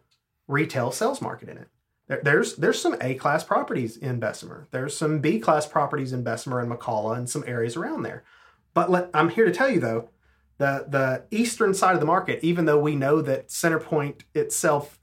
Speaker 1: retail sales market in it. There, there's there's some A class properties in Bessemer. There's some B class properties in Bessemer and McCalla and some areas around there. But let, I'm here to tell you though, the the eastern side of the market, even though we know that Centerpoint itself,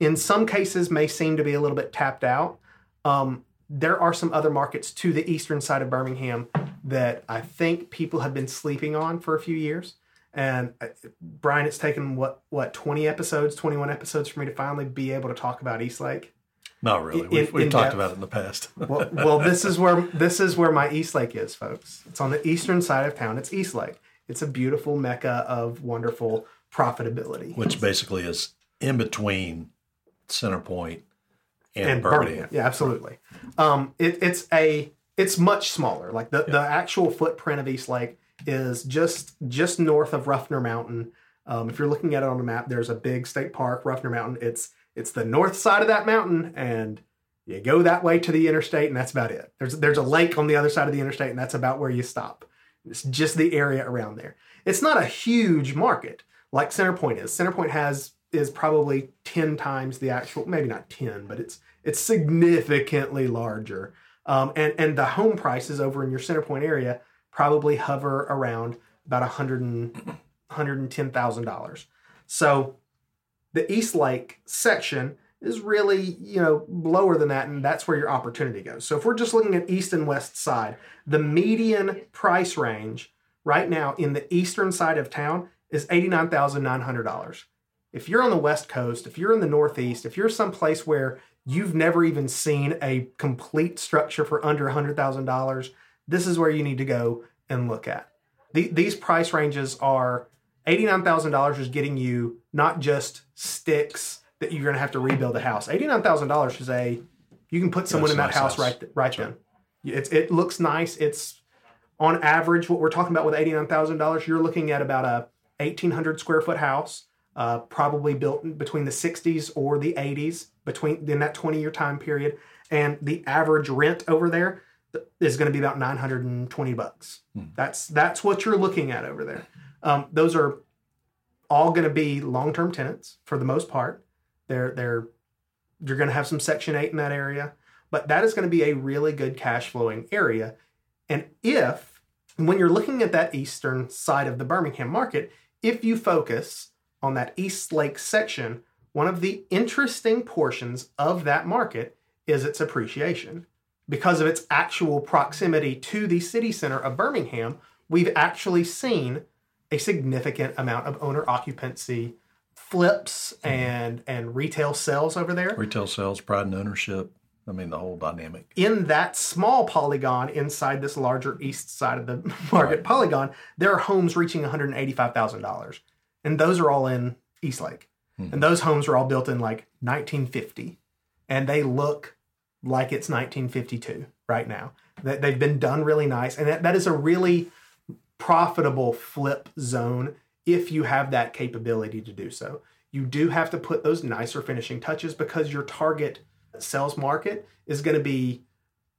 Speaker 1: in some cases, may seem to be a little bit tapped out. Um, there are some other markets to the eastern side of Birmingham that I think people have been sleeping on for a few years. And uh, Brian, it's taken what what twenty episodes, twenty one episodes for me to finally be able to talk about East Lake.
Speaker 2: Not really.
Speaker 1: in-
Speaker 2: We've, we've
Speaker 1: in
Speaker 2: talked
Speaker 1: depth.
Speaker 2: about it in the past.
Speaker 1: Well, well, this is where this is where my East Lake is, folks. It's on the eastern side of town. It's East Lake. It's a beautiful mecca of wonderful profitability.
Speaker 2: which basically is in between Centerpoint and,
Speaker 1: and
Speaker 2: Birmingham.
Speaker 1: Birmingham. Yeah, absolutely. Um, it, it's a it's much smaller. Like the, the actual footprint of East Lake is just just north of Ruffner Mountain. Um, if you're looking at it on the map, there's a big state park, Ruffner Mountain. It's it's the north side of that mountain, and you go that way to the interstate, and that's about it. There's there's a lake on the other side of the interstate, and that's about where you stop. It's just the area around there. It's not a huge market like Centerpoint is. Centerpoint has is probably 10 times the actual maybe not 10 but it's it's significantly larger Um, and and the home prices over in your center point area probably hover around about a hundred and hundred and ten thousand dollars. So the East Lake section is really you know lower than that, and that's where your opportunity goes. So if we're just looking at east and west side, the median price range right now in the eastern side of town is eighty nine thousand nine hundred dollars. If you're on the west coast, if you're in the northeast, if you're someplace where you've never even seen a complete structure for under $100,000, this is where you need to go and look at. The, these price ranges are $89,000 is getting you not just sticks that you're going to have to rebuild a house. $89,000 is a, you can put someone
Speaker 2: That's
Speaker 1: in that
Speaker 2: nice
Speaker 1: house,
Speaker 2: house.
Speaker 1: right right then. It's, it looks nice. It's on average, what we're talking about with $89,000, you're looking at about a 1,800 square foot house, uh, probably built between the 60s or the 80s, between in that 20 year time period. And the average rent over there is going to be about 920 bucks. That's that's what you're looking at over there. Um, those are all going to be long term tenants for the most part. They're they're you're going to have some Section Eight in that area, but that is going to be a really good cash flowing area. And if when you're looking at that eastern side of the Birmingham market, if you focus on that East Lake section, one of the interesting portions of that market is its appreciation. Because of its actual proximity to the city center of Birmingham, we've actually seen a significant amount of owner occupancy flips hmm. and and retail sales over there.
Speaker 2: Retail sales, pride and ownership. I mean, the whole dynamic.
Speaker 1: in that small polygon inside this larger east side of the market
Speaker 2: Right.
Speaker 1: polygon, there are homes reaching $185,000. And those are all in East Lake. Hmm. And those homes were all built in like 1950. And they look like it's 1952 right now. That they've been done really nice. And that, that is a really profitable flip zone if you have that capability to do so. You do have to put those nicer finishing touches because your target sales market is going to be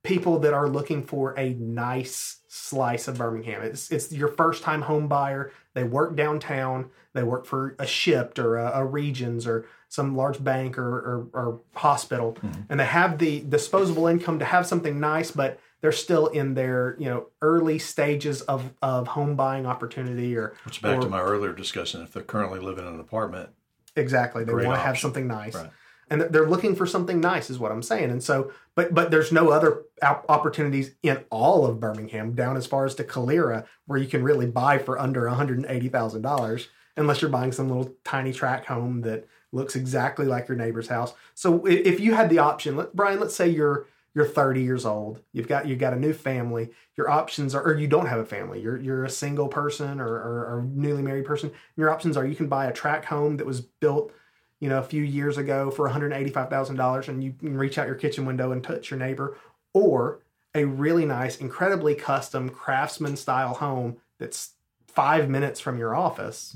Speaker 1: people that are looking for a nice slice of Birmingham. It's it's your first time home buyer. They work downtown. They work for a Shipt or a, a Regions or some large bank or, or, or hospital, mm-hmm. and they have the disposable income to have something nice, but they're still in their you know early stages of, of home buying opportunity or
Speaker 2: Which back
Speaker 1: or-
Speaker 2: to my earlier discussion. If they're currently living in an apartment,
Speaker 1: Exactly. They want to have something nice.
Speaker 2: Right.
Speaker 1: And they're looking for something nice is what I'm saying. And so but but there's no other opportunities in all of Birmingham down as far as to Calera where you can really buy for under $180,000 unless you're buying some little tiny track home that looks exactly like your neighbor's house. So if you had the option, let, Brian, let's say you're you're 30 years old. You've got you've got a new family. Your options are, or you don't have a family. You're you're a single person or, or, or newly married person. Your options are you can buy a track home that was built, you know, a few years ago for 185 thousand dollars, and you can reach out your kitchen window and touch your neighbor, or a really nice, incredibly custom craftsman style home that's five minutes from your office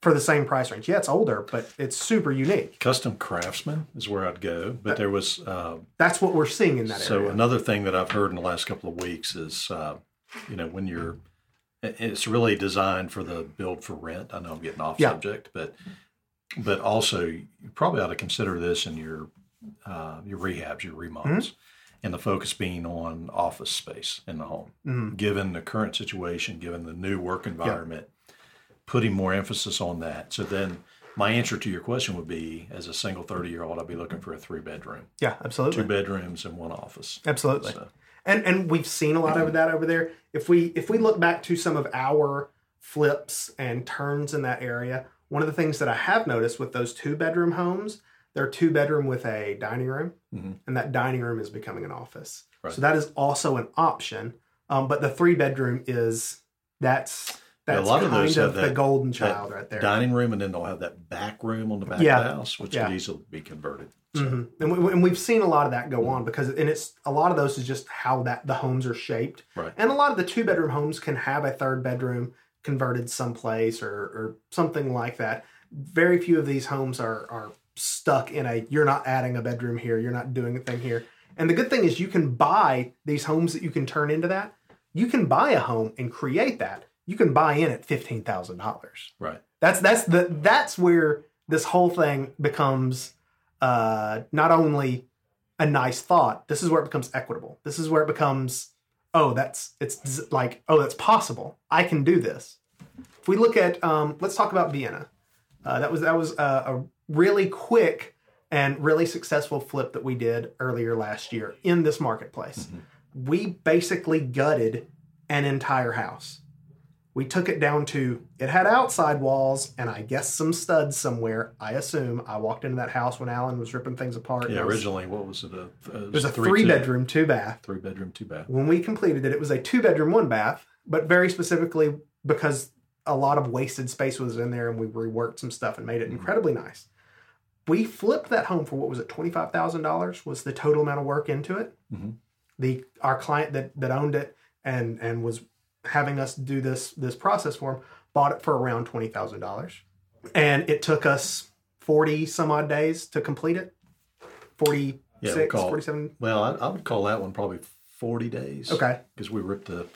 Speaker 1: for the same price range. Yeah, it's older, but it's super unique.
Speaker 2: custom craftsman is where I'd go. But there was uh,
Speaker 1: That's what we're seeing in that
Speaker 2: so
Speaker 1: area.
Speaker 2: another thing that I've heard in the last couple of weeks is, uh, you know, when you're. It's really designed for the build for rent. I know I'm getting off
Speaker 1: Yeah.
Speaker 2: subject, but but also you probably ought to consider this in your uh, your rehabs, your remodels, and the focus being on office space in the home.
Speaker 1: Mhm.
Speaker 2: Given the current situation, given the new work environment, putting more emphasis on that. So then. My answer to your question would be, as a single 30 year old, I'd be looking for a three bedroom,
Speaker 1: Yeah, absolutely.
Speaker 2: two bedrooms, and one office.
Speaker 1: Absolutely.
Speaker 2: So-
Speaker 1: And and we've seen a lot of that over there. If we if we look back to some of our flips and turns in that area, one of the things that I have noticed with those two bedroom homes, they're two bedroom with a dining room,
Speaker 2: Mhm.
Speaker 1: and that dining room is becoming an office.
Speaker 2: Right.
Speaker 1: So that is also an option. Um, but the three bedroom is that's
Speaker 2: Yeah, a
Speaker 1: that's
Speaker 2: lot of
Speaker 1: kind
Speaker 2: those
Speaker 1: of
Speaker 2: have
Speaker 1: the
Speaker 2: that-
Speaker 1: golden child right there.
Speaker 2: dining room, and then they'll have that back room on the back
Speaker 1: Yeah.
Speaker 2: of the house, which
Speaker 1: Yeah.
Speaker 2: could easily be converted.
Speaker 1: Mhm. And, we, and we've seen a lot of that go on because, and it's a lot of those is just how that the homes are shaped.
Speaker 2: Right.
Speaker 1: And a lot of the two bedroom homes can have a third bedroom converted someplace or, or something like that. Very few of these homes are are stuck in a you're not adding a bedroom here, you're not doing a thing here. And the good thing is you can buy these homes that you can turn into that. You can buy a home and create that. You can buy in at fifteen thousand dollars.
Speaker 2: Right.
Speaker 1: That's that's the that's where this whole thing becomes uh, not only a nice thought. This is where it becomes equitable. This is where it becomes, oh, that's it's like, oh, that's possible. I can do this. If we look at, um, let's talk about Vienna. Uh, that was that was a, a really quick and really successful flip that we did earlier last year in this marketplace. We basically gutted an entire house. We took it down to it had outside walls and I guess some studs somewhere. I assume I walked into that house when Alan was ripping things apart.
Speaker 2: Yeah,
Speaker 1: was-
Speaker 2: originally, what was it? A, uh,
Speaker 1: it was a three bedroom, two bath.
Speaker 2: three bedroom, two bath.
Speaker 1: When we completed it, it was a two bedroom, one bath, but very specifically because a lot of wasted space was in there and we reworked some stuff and made it incredibly nice. We flipped that home for what was it, twenty five thousand dollars was the total amount of work into it.
Speaker 2: Mhm.
Speaker 1: The our client that that owned it and and was having us do this this process for him bought it for around twenty thousand dollars, and it took us forty some odd days to complete it. Forty
Speaker 2: Yeah,
Speaker 1: six,
Speaker 2: we call-
Speaker 1: 47.
Speaker 2: Well, I, I would call that one probably 40 days.
Speaker 1: Okay.
Speaker 2: Because we ripped the,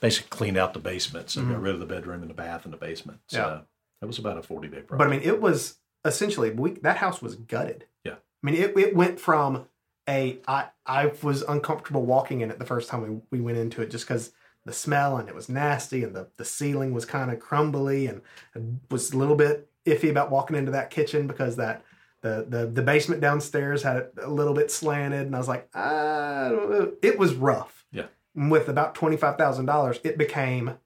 Speaker 2: basically cleaned out the basement. So
Speaker 1: Mhm.
Speaker 2: got rid of the bedroom and the bath and the basement. So
Speaker 1: Yeah.
Speaker 2: that was about a 40 day project.
Speaker 1: But I mean, it was essentially we, that house was gutted.
Speaker 2: Yeah.
Speaker 1: I mean, it, it went from a I I was uncomfortable walking in it the first time we, we went into it just because the smell and it was nasty and the the ceiling was kind of crumbly and I was a little bit iffy about walking into that kitchen because that. The, the, the basement downstairs had it a little bit slanted, and I was like, I don't know. It was rough.
Speaker 2: Yeah.
Speaker 1: And with about twenty five thousand dollars, it became,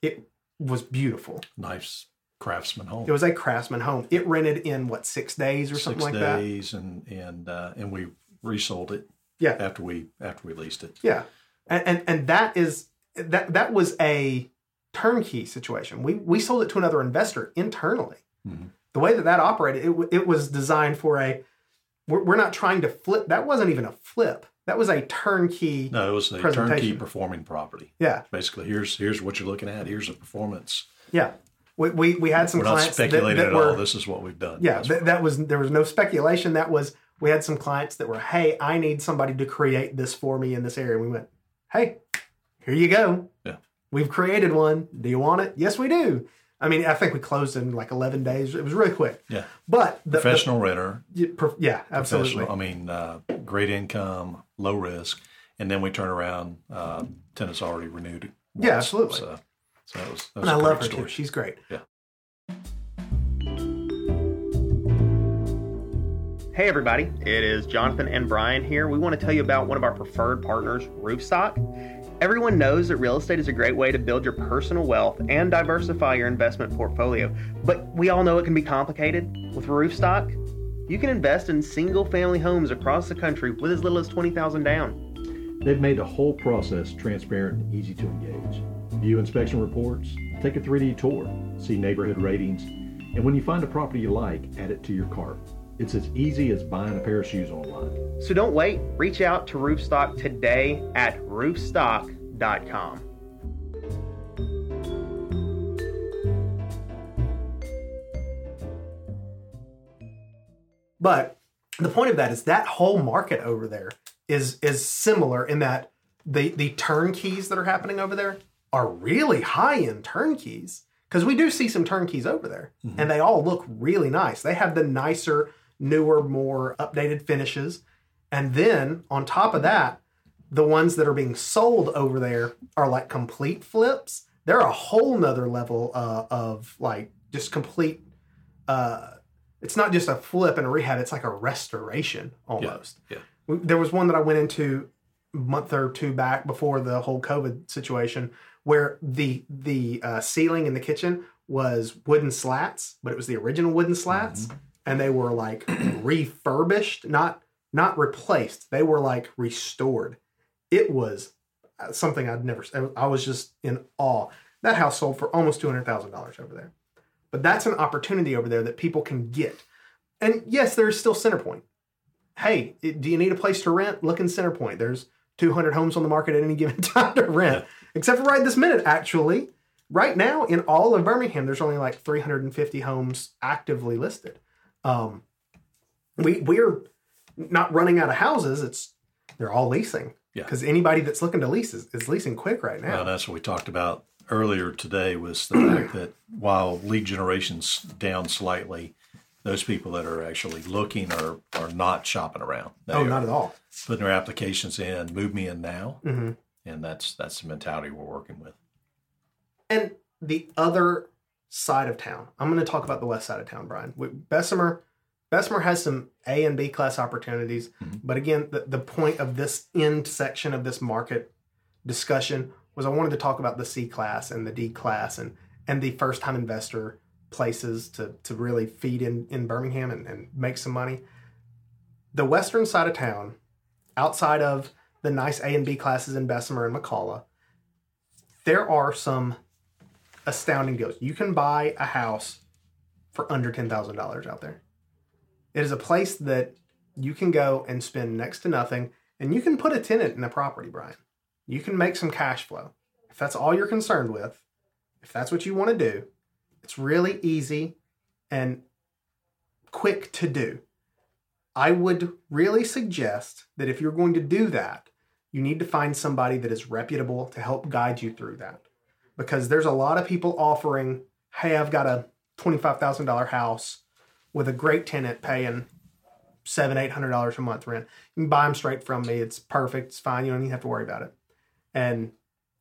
Speaker 1: it was beautiful.
Speaker 2: nice craftsman home.
Speaker 1: It was a craftsman home. It rented in what six days or something
Speaker 2: Six
Speaker 1: like that.
Speaker 2: days and, and, uh, and we resold it
Speaker 1: Yeah,
Speaker 2: after we, after we leased it.
Speaker 1: yeah, and, and and that is that that was a turnkey situation. We we sold it to another investor internally.
Speaker 2: Mhm.
Speaker 1: The way that that operated, it it was designed for a. We're, we're not trying to flip. That wasn't even a flip. That was a turnkey.
Speaker 2: No, it was a turnkey performing property.
Speaker 1: Yeah,
Speaker 2: Basically, here's, here's what you're looking at. Here's a performance.
Speaker 1: yeah. We we, we had some
Speaker 2: We're not
Speaker 1: clients that,
Speaker 2: speculating
Speaker 1: that
Speaker 2: at
Speaker 1: were
Speaker 2: all. This is what we've done.
Speaker 1: Yeah, th- that was there was no speculation. That was we had some clients that were, hey, I need somebody to create this for me in this area. We went, hey, here you go.
Speaker 2: Yeah.
Speaker 1: We've created one. Do you want it? Yes, we do. I mean, I think we closed in like eleven days. It was really quick.
Speaker 2: Yeah.
Speaker 1: But the,
Speaker 2: professional renter,
Speaker 1: the- pro- yeah, absolutely.
Speaker 2: I mean, uh, great income, low risk, and then we turn around. Uh, tenants already renewed.
Speaker 1: Yeah, absolutely.
Speaker 2: So, so that was. That was
Speaker 1: And I
Speaker 2: a
Speaker 1: love her
Speaker 2: perfect
Speaker 1: too. She's great.
Speaker 2: Yeah.
Speaker 3: Hey everybody, it is Jonathan and Brian here. We want to tell you about one of our preferred partners, Roofstock. Everyone knows that real estate is a great way to build your personal wealth and diversify your investment portfolio, but we all know it can be complicated. With Roofstock, you can invest in single family homes across the country with as little as 20000 down.
Speaker 4: They've made the whole process transparent and easy to engage. View inspection reports, take a 3D tour, see neighborhood ratings, and when you find a property you like, add it to your cart. It's as easy as buying a pair of shoes online.
Speaker 3: So don't wait, reach out to Roofstock today at roofstock.com.
Speaker 1: But the point of that is that whole market over there is is similar in that the the turnkeys that are happening over there are really high end turnkeys because we do see some turnkeys over there mm-hmm. and they all look really nice. They have the nicer, newer, more updated finishes. And then on top of that, the ones that are being sold over there are like complete flips. They're a whole nother level uh, of like just complete uh, it's not just a flip and a rehab it's like a restoration almost
Speaker 2: yeah.
Speaker 1: We- there was one that i went into a month or two back before the whole covid situation where the the uh, ceiling in the kitchen was wooden slats but it was the original wooden slats and they were like refurbished not not replaced they were like restored it was uh, something i'd never i was just in awe that house sold for almost $200000 over there but that's an opportunity over there that people can get. And yes, there's still Centerpoint. Hey, do you need a place to rent? Look in Centerpoint. There's 200 homes on the market at any given time to rent, except for right this minute, actually. Right now, in all of Birmingham, there's only like 350 homes actively listed. Um, we we're not running out of houses. It's they're all leasing.
Speaker 2: Yeah.
Speaker 1: Because anybody that's looking to lease is, is leasing quick right now.
Speaker 2: Well, that's what we talked about earlier today was the fact that while lead generation's down slightly, those people that are actually looking are are not shopping around. They
Speaker 1: oh, not at all.
Speaker 2: putting their applications in, move me in now,
Speaker 1: hmm
Speaker 2: and that's that's the mentality we're working with.
Speaker 1: And the other side of town, I'm going to talk about the west side of town, Brian. With Bessemer, Bessemer has some A and B class opportunities,
Speaker 2: Mhm.
Speaker 1: but again, the, the point of this end section of this market discussion was I wanted to talk about the C class and the D class and and the first time investor places to to really feed in in Birmingham and, and make some money. The western side of town, outside of the nice A and B classes in Bessemer and McCalla, there are some astounding deals. You can buy a house for under ten thousand dollars out there. It is a place that you can go and spend next to nothing, and you can put a tenant in a property, Brian. You can make some cash flow. If that's all you're concerned with, if that's what you want to do, it's really easy and quick to do. I would really suggest that if you're going to do that, you need to find somebody that is reputable to help guide you through that. Because there's a lot of people offering, hey, I've got a $25,000 house with a great tenant paying seven, eight hundred dollars a month rent. You can buy them straight from me. It's perfect. It's fine. You don't even have to worry about it. And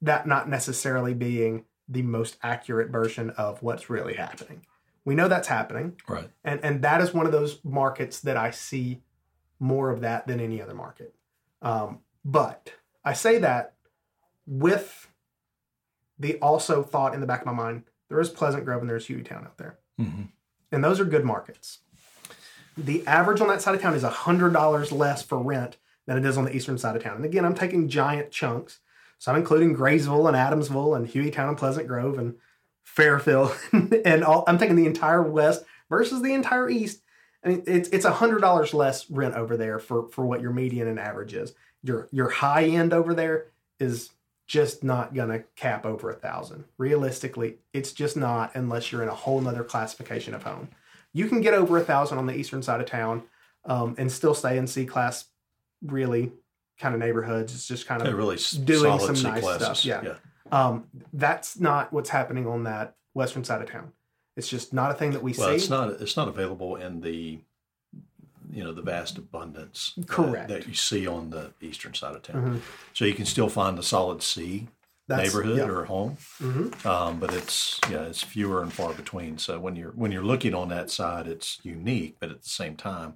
Speaker 1: that not necessarily being the most accurate version of what's really happening. We know that's happening
Speaker 2: Right.
Speaker 1: and and that is one of those markets that I see more of that than any other market. Um, but I say that with the also thought in the back of my mind there is Pleasant Grove and there's Hueytown out there,
Speaker 2: hmm
Speaker 1: and those are good markets. The average on that side of town is hundred dollars less for rent than it is on the eastern side of town. And again, I'm taking giant chunks, so I'm including Graysville and Adamsville and Hueytown and Pleasant Grove and Fairfield and all. I'm taking the entire west versus the entire east. I mean, it's it's hundred dollars less rent over there for for what your median and average is. Your your high end over there is just not gonna cap over a thousand. Realistically, it's just not unless you're in a whole nother classification of home. You can get over a thousand on the eastern side of town um, and still stay in C class, really kind of neighborhoods. It's just kind of
Speaker 2: They're really
Speaker 1: doing some
Speaker 2: C
Speaker 1: nice
Speaker 2: classes.
Speaker 1: stuff, yeah. um, that's not what's happening on that western side of town. It's just not a thing that we
Speaker 2: Well,
Speaker 1: see.
Speaker 2: it's not it's not available in the you know the vast abundance that-
Speaker 1: Correct.
Speaker 2: that, you see on the eastern side of town.
Speaker 1: Mhm.
Speaker 2: So you can still find a solid C
Speaker 1: That's-
Speaker 2: neighborhood
Speaker 1: yeah.
Speaker 2: or home,
Speaker 1: Mhm.
Speaker 2: um, but it's yeah it's fewer and far between. So when you're when you're looking on that side, it's unique, but at the same time,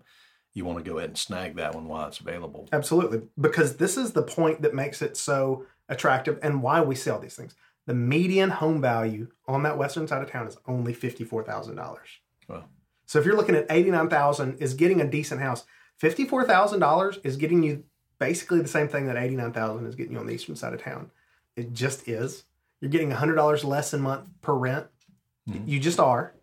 Speaker 2: you want to go ahead and snag that one while it's available.
Speaker 1: Absolutely. Because this is the point that makes it so attractive and why we sell these things. The median home value on that western side of town is only $54,000.
Speaker 2: Well,
Speaker 1: So if you're looking at 89,000 is getting a decent house. $54,000 is getting you basically the same thing that 89,000 is getting you on the eastern side of town. It just is. You're getting $100 less a month per rent.
Speaker 2: Mhm.
Speaker 1: You just are.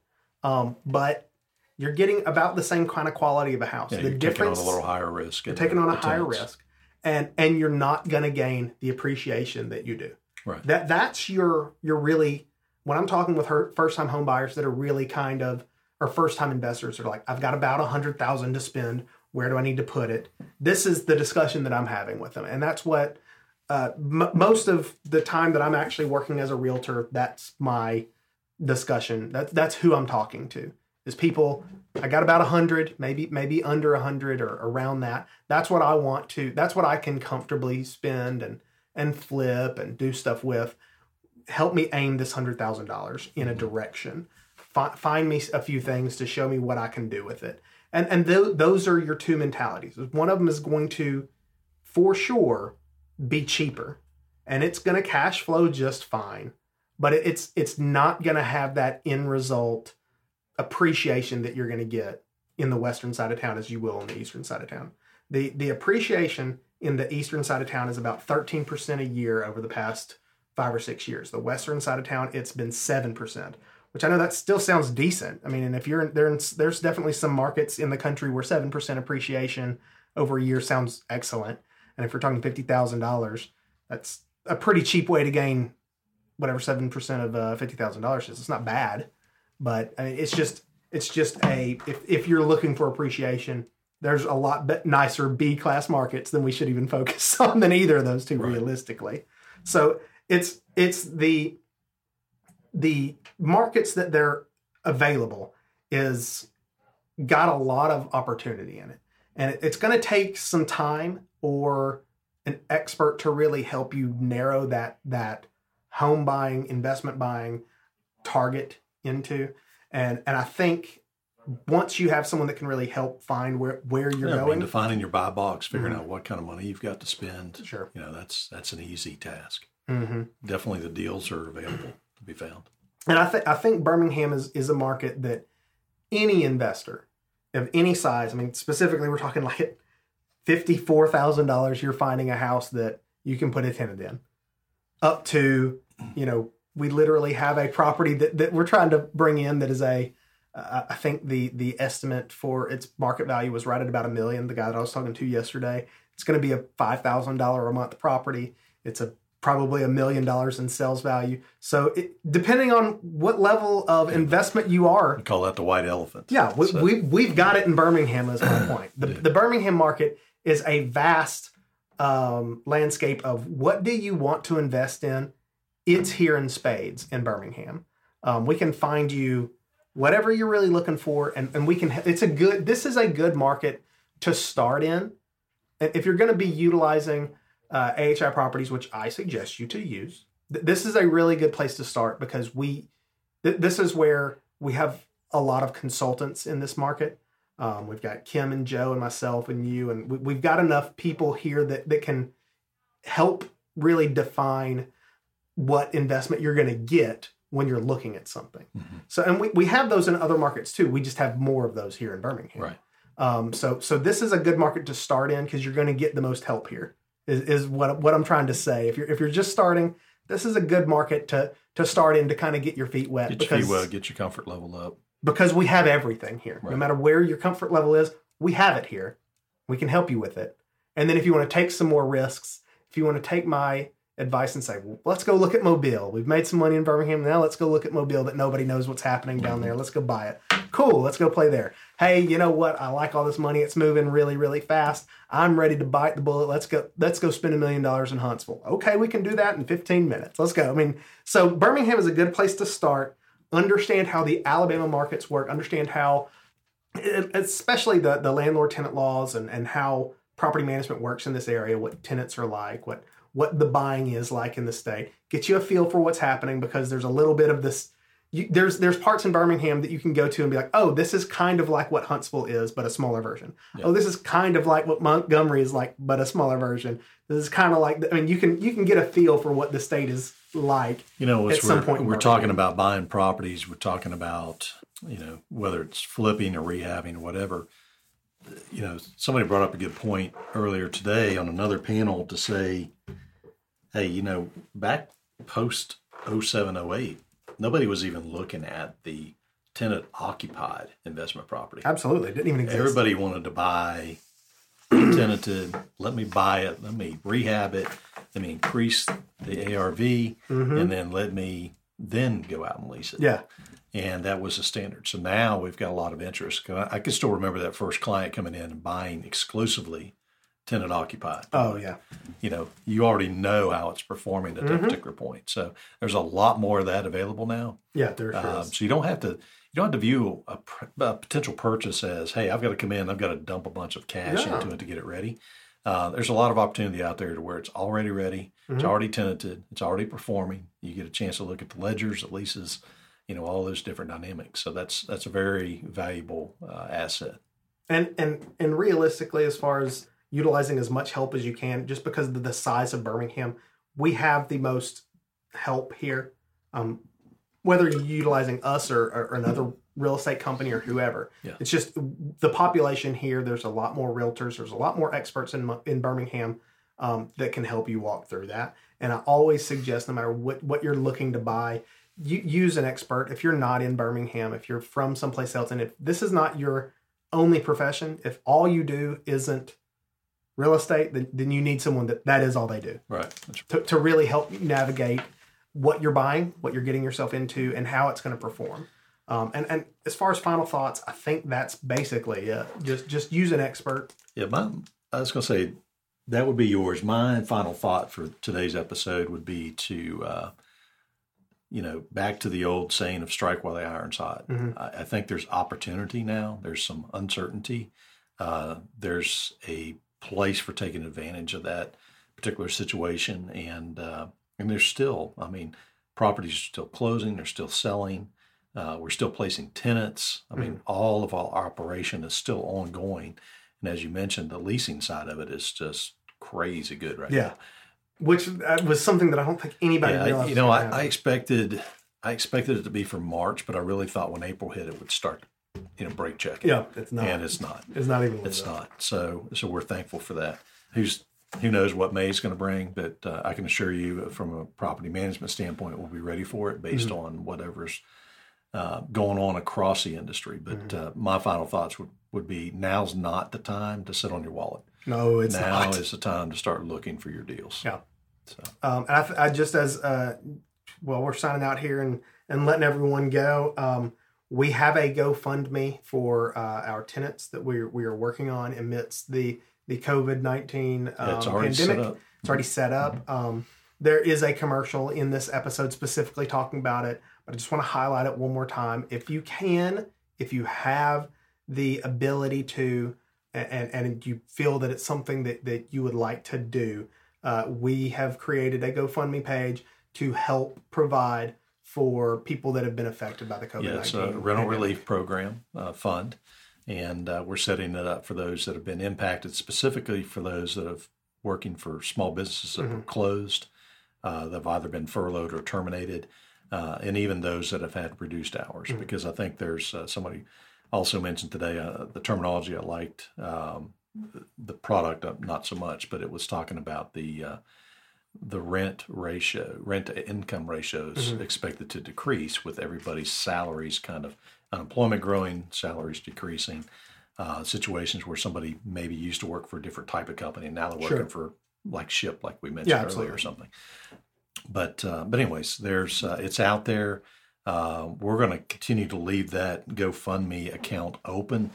Speaker 1: Um, but you're getting about the same kind of quality of a house.
Speaker 2: yeah,
Speaker 1: the
Speaker 2: you're
Speaker 1: difference
Speaker 2: taking on a little higher risk.
Speaker 1: you're taking on a higher
Speaker 2: tenants.
Speaker 1: risk and and you're not going to gain the appreciation that you do
Speaker 2: Right.
Speaker 1: that that's your you're really when i'm talking with her first time home buyers that are really kind of or first time investors are like i've got about a hundred thousand to spend. Where do i need to put it? This is the discussion that i'm having with them. And that's what uh, m- most of the time that i'm actually working as a realtor that's my discussion. That's that's who i'm talking to is people i got about a hundred maybe maybe under a hundred or around that. That's what i want to that's what i can comfortably spend and and flip and do stuff with. Help me aim this hundred thousand dollars in a direction Fi- find me a few things to show me what i can do with it. And and th- those are your two mentalities. One of them is going to for sure be cheaper. And it's going to cash flow just fine. But it's it's not going to have that end result appreciation that you're going to get in the western side of town as you will on the eastern side of town. The the appreciation in the eastern side of town is about 13% a year over the past five or six years. The western side of town it's been 7% which i know that still sounds decent. I mean and if you're in, there there's definitely some markets in the country where 7% appreciation over a year sounds excellent. And if you're talking $50000 that's a pretty cheap way to gain whatever 7% of uh, $50000 is. It's not bad but I mean, it's just it's just a if, if you're looking for appreciation there's a lot be- nicer b class markets than we should even focus on than either of those two
Speaker 2: Right.
Speaker 1: realistically. So it's it's the the markets that they're available is got a lot of opportunity in it. And it's going to take some time or an expert to really help you narrow that that home buying, investment buying target into. And and I think once you have someone that can really help find where where you're
Speaker 2: Yeah, I mean,
Speaker 1: going,
Speaker 2: defining your buy box, figuring out what kind of money you've got to spend.
Speaker 1: Sure.
Speaker 2: You know, that's that's an easy task.
Speaker 1: hmm
Speaker 2: Definitely, the deals are available be found.
Speaker 1: And I think I think Birmingham is is a market that any investor of any size, I mean specifically we're talking like fifty four thousand dollars, you're finding a house that you can put a tenant in. Up to, you know, we literally have a property that, that we're trying to bring in that is a uh, I think the the estimate for its market value was right at about a million. The guy that I was talking to yesterday, it's going to be a five thousand dollar a month property. It's a probably a million dollars in sales value. So it, depending on what level of investment you are,
Speaker 2: We call that the white elephant.
Speaker 1: yeah, we,
Speaker 2: So-
Speaker 1: we, we've got it in Birmingham. Is my point. The, the Birmingham market is a vast um, landscape of what do you want to invest in. It's here in spades in Birmingham. Um, we can find you whatever you're really looking for, and, and we can. It's a good. This is a good market to start in. And if you're going to be utilizing uh, AHI properties, which I suggest you to use, th- this is a really good place to start because we. Th- this is where we have a lot of consultants in this market. Um, we've got Kim and Joe and myself and you, and we, we've got enough people here that, that can help really define what investment you're going to get when you're looking at something.
Speaker 2: Mhm.
Speaker 1: So, and we, we have those in other markets too. We just have more of those here in Birmingham.
Speaker 2: Right.
Speaker 1: Um, so, so this is a good market to start in because you're going to get the most help here. Is, is what what I'm trying to say. If you're if you're just starting, this is a good market to to start in to kind of get your feet wet
Speaker 2: Get your feet wet, get your comfort level up.
Speaker 1: because we have everything here. No matter where your comfort level is, we have it here. We can help you with it. And then if you want to take some more risks, if you want to take my advice and say, well, let's go look at Mobile. We've made some money in Birmingham. Now let's go look at Mobile that nobody knows what's happening down there. Let's go buy it. Cool. Let's go play there. Hey, you know what? I like all this money. It's moving really, really fast. I'm ready to bite the bullet. Let's go. Let's go spend a million dollars in Huntsville. Okay, we can do that in 15 minutes. Let's go. I mean, so Birmingham is a good place to start. Understand how the Alabama markets work. Understand how especially the, the landlord tenant laws and, and how property management works in this area, what tenants are like, what what the buying is like in the state. Get you a feel for what's happening because there's a little bit of this. You, there's there's parts in Birmingham that you can go to and be like, oh, this is kind of like what Huntsville is, but a smaller version. Oh, this is kind of like what Montgomery is like, but a smaller version. This is kind of like I mean, you can you can get a feel for what the state is like.
Speaker 2: You know,
Speaker 1: At some
Speaker 2: we're,
Speaker 1: point
Speaker 2: we're talking about buying properties, we're talking about, you know, whether it's flipping or rehabbing or whatever. You know, somebody brought up a good point earlier today on another panel to say, hey, you know, back post 07, 08, nobody was even looking at the tenant occupied investment property.
Speaker 1: Absolutely, it didn't even exist.
Speaker 2: Everybody wanted to buy tenanted. Let me buy it. Let me rehab it. Let me increase the ARV, and then let me then go out and lease it.
Speaker 1: Mm-hmm. yeah,
Speaker 2: And that was the standard. So now we've got a lot of interest. I can still remember that first client coming in and buying exclusively tenant occupied.
Speaker 1: oh yeah,
Speaker 2: You know, you already know how it's performing at that
Speaker 1: Mm-hmm.
Speaker 2: particular point. So there's a lot more of that available now.
Speaker 1: yeah. There sure
Speaker 2: Um, so you don't have to you don't have to view a, a potential purchase as, hey, I've got to come in, I've got to dump a bunch of cash
Speaker 1: Yeah.
Speaker 2: into it to get it ready. Uh, there's a lot of opportunity out there to where it's already ready,
Speaker 1: Mm-hmm.
Speaker 2: it's already tenanted, it's already performing. You get a chance to look at the ledgers, the leases, you know, all those different dynamics. So that's that's a very valuable uh, asset.
Speaker 1: and and and realistically as far as utilizing as much help as you can just because of the size of birmingham. We have the most help here. Um, whether you're utilizing us or, or another real estate company or whoever
Speaker 2: Yeah.
Speaker 1: it's just the population here there's a lot more realtors there's a lot more experts in, in birmingham um, that can help you walk through that. And i always suggest no matter what, what you're looking to buy you, use an expert. If you're not in birmingham if you're from someplace else and if this is not your only profession if all you do isn't real estate then, then you need someone that that is all they do
Speaker 2: Right.
Speaker 1: To, to really help you navigate what you're buying what you're getting yourself into and how it's going to perform um, and, and as far as final thoughts i think that's basically it just just use an expert
Speaker 2: Yeah, my, I was going to say that would be yours. My final thought for today's episode would be to, uh, you know, back to the old saying of strike while the iron's hot.
Speaker 1: Mm-hmm.
Speaker 2: I, I think there's opportunity now. There's some uncertainty. Uh, there's a place for taking advantage of that particular situation, and uh, and there's still, I mean, properties are still closing. They're still selling. Uh, we're still placing tenants. I mean, all of our operation is still ongoing. And as you mentioned, the leasing side of it is just crazy good right
Speaker 1: Yeah.
Speaker 2: now.
Speaker 1: Which uh, was something that I don't think anybody
Speaker 2: Yeah,
Speaker 1: realized.
Speaker 2: you know, I, I expected I expected it to be for March, but I really thought when April hit, it would start, you know, brake checking.
Speaker 1: yeah, it's not.
Speaker 2: and it's not.
Speaker 1: it's not even.
Speaker 2: It's not. So, so we're thankful for that. Who's who knows what May is going to bring, but uh, I can assure you, from a property management standpoint, we'll be ready for it based
Speaker 1: Mm-hmm.
Speaker 2: on whatever's uh, going on across the industry. But
Speaker 1: Mm-hmm.
Speaker 2: uh, my final thoughts would, would be: now's not the time to sit on your wallet.
Speaker 1: No, it's
Speaker 2: now
Speaker 1: not.
Speaker 2: is the time to start looking for your deals.
Speaker 1: Yeah.
Speaker 2: So
Speaker 1: Um, and I, I just as uh, well, we're signing out here and and letting everyone go. Um, we have a GoFundMe for uh, our tenants that we we are working on amidst the the COVID nineteen um, pandemic. It's already set up. Um, there is a commercial in this episode specifically talking about it, but I just want to highlight it one more time. If you can, if you have the ability to, and, and you feel that it's something that, that you would like to do, uh, we have created a GoFundMe page to help provide for people that have been affected by the COVID
Speaker 2: Yeah,
Speaker 1: 19.
Speaker 2: it's a rental relief program uh, fund, and uh, we're setting it up for those that have been impacted, specifically for those that have working for small businesses that were closed, uh, that have either been furloughed or terminated, uh, and even those that have had reduced hours. Because I think there's uh, somebody also mentioned today uh, the terminology I liked. Um, the product, not so much, but it was talking about the uh, the rent ratio, rent to income ratios expected to decrease with everybody's salaries kind of unemployment growing, salaries decreasing. Uh, situations where somebody maybe used to work for a different type of company and now they're working
Speaker 1: Sure.
Speaker 2: for like Shipt, like we mentioned
Speaker 1: Yeah,
Speaker 2: earlier,
Speaker 1: absolutely.
Speaker 2: or something. But uh, but anyways, there's uh, it's out there. Uh, we're going to continue to leave that GoFundMe account open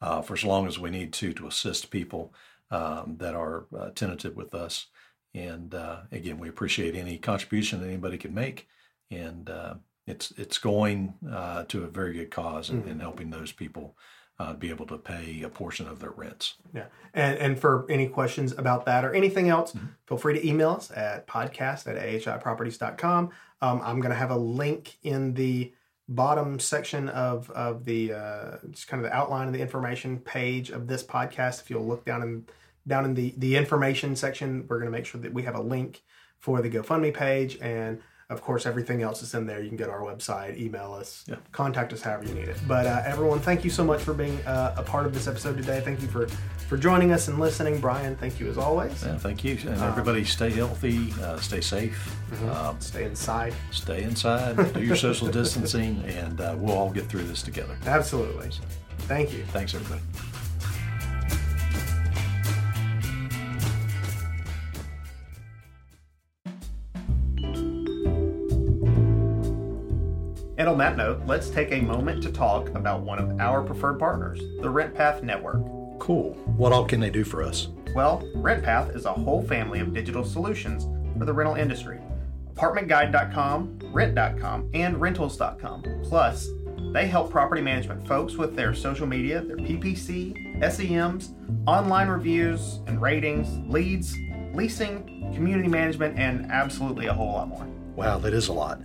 Speaker 2: uh, for as long as we need to to assist people um, that are uh, tentative with us. And uh, again, we appreciate any contribution that anybody can make, and uh, it's it's going uh, to a very good cause in, in helping those people uh, be able to pay a portion of their rents.
Speaker 1: Yeah. And, and for any questions about that or anything else, feel free to email us at podcast at ahiproperties.com. Um, I'm going to have a link in the bottom section of, of the, uh, just kind of the outline of the information page of this podcast. If you'll look down in, down in the, the information section, we're going to make sure that we have a link for the GoFundMe page. And of course, everything else is in there. You can go to our website, email us,
Speaker 2: Yeah.
Speaker 1: contact us however you need it. But uh, everyone, thank you so much for being uh, a part of this episode today. Thank you for for joining us and listening. Brian, thank you as always.
Speaker 2: Yeah, thank you, and everybody stay healthy, uh, stay safe, um,
Speaker 1: Stay inside.
Speaker 2: stay inside, do your social distancing, and uh, we'll all get through this together.
Speaker 1: Absolutely. Thank you.
Speaker 2: Thanks, everybody.
Speaker 3: And on that note, let's take a moment to talk about one of our preferred partners, the RentPath Network.
Speaker 2: Cool. What all can they do for us?
Speaker 3: Well, RentPath is a whole family of digital solutions for the rental industry. ApartmentGuide.com, Rent.com, and Rentals.com. Plus, they help property management folks with their social media, their PPC, SEMs, online reviews and ratings, leads, leasing, community management, and absolutely a whole lot more.
Speaker 2: Wow, that is a lot.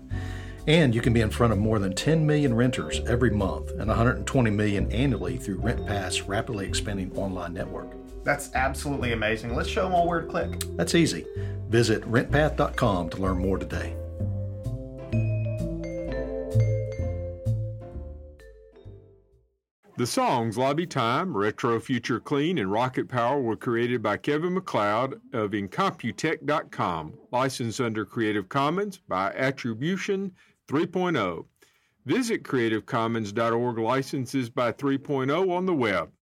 Speaker 2: And you can be in front of more than 10 million renters every month and 120 million annually through RentPath's rapidly expanding online network.
Speaker 3: That's absolutely amazing. Let's show them all where to click.
Speaker 2: That's easy. Visit rentpath.com to learn more today.
Speaker 5: The songs Lobby Time, Retro Future Clean, and Rocket Power were created by Kevin MacLeod of Incompetech.com, licensed under Creative Commons by Attribution 3.0. Visit CreativeCommons.org licenses by 3.0 on the web.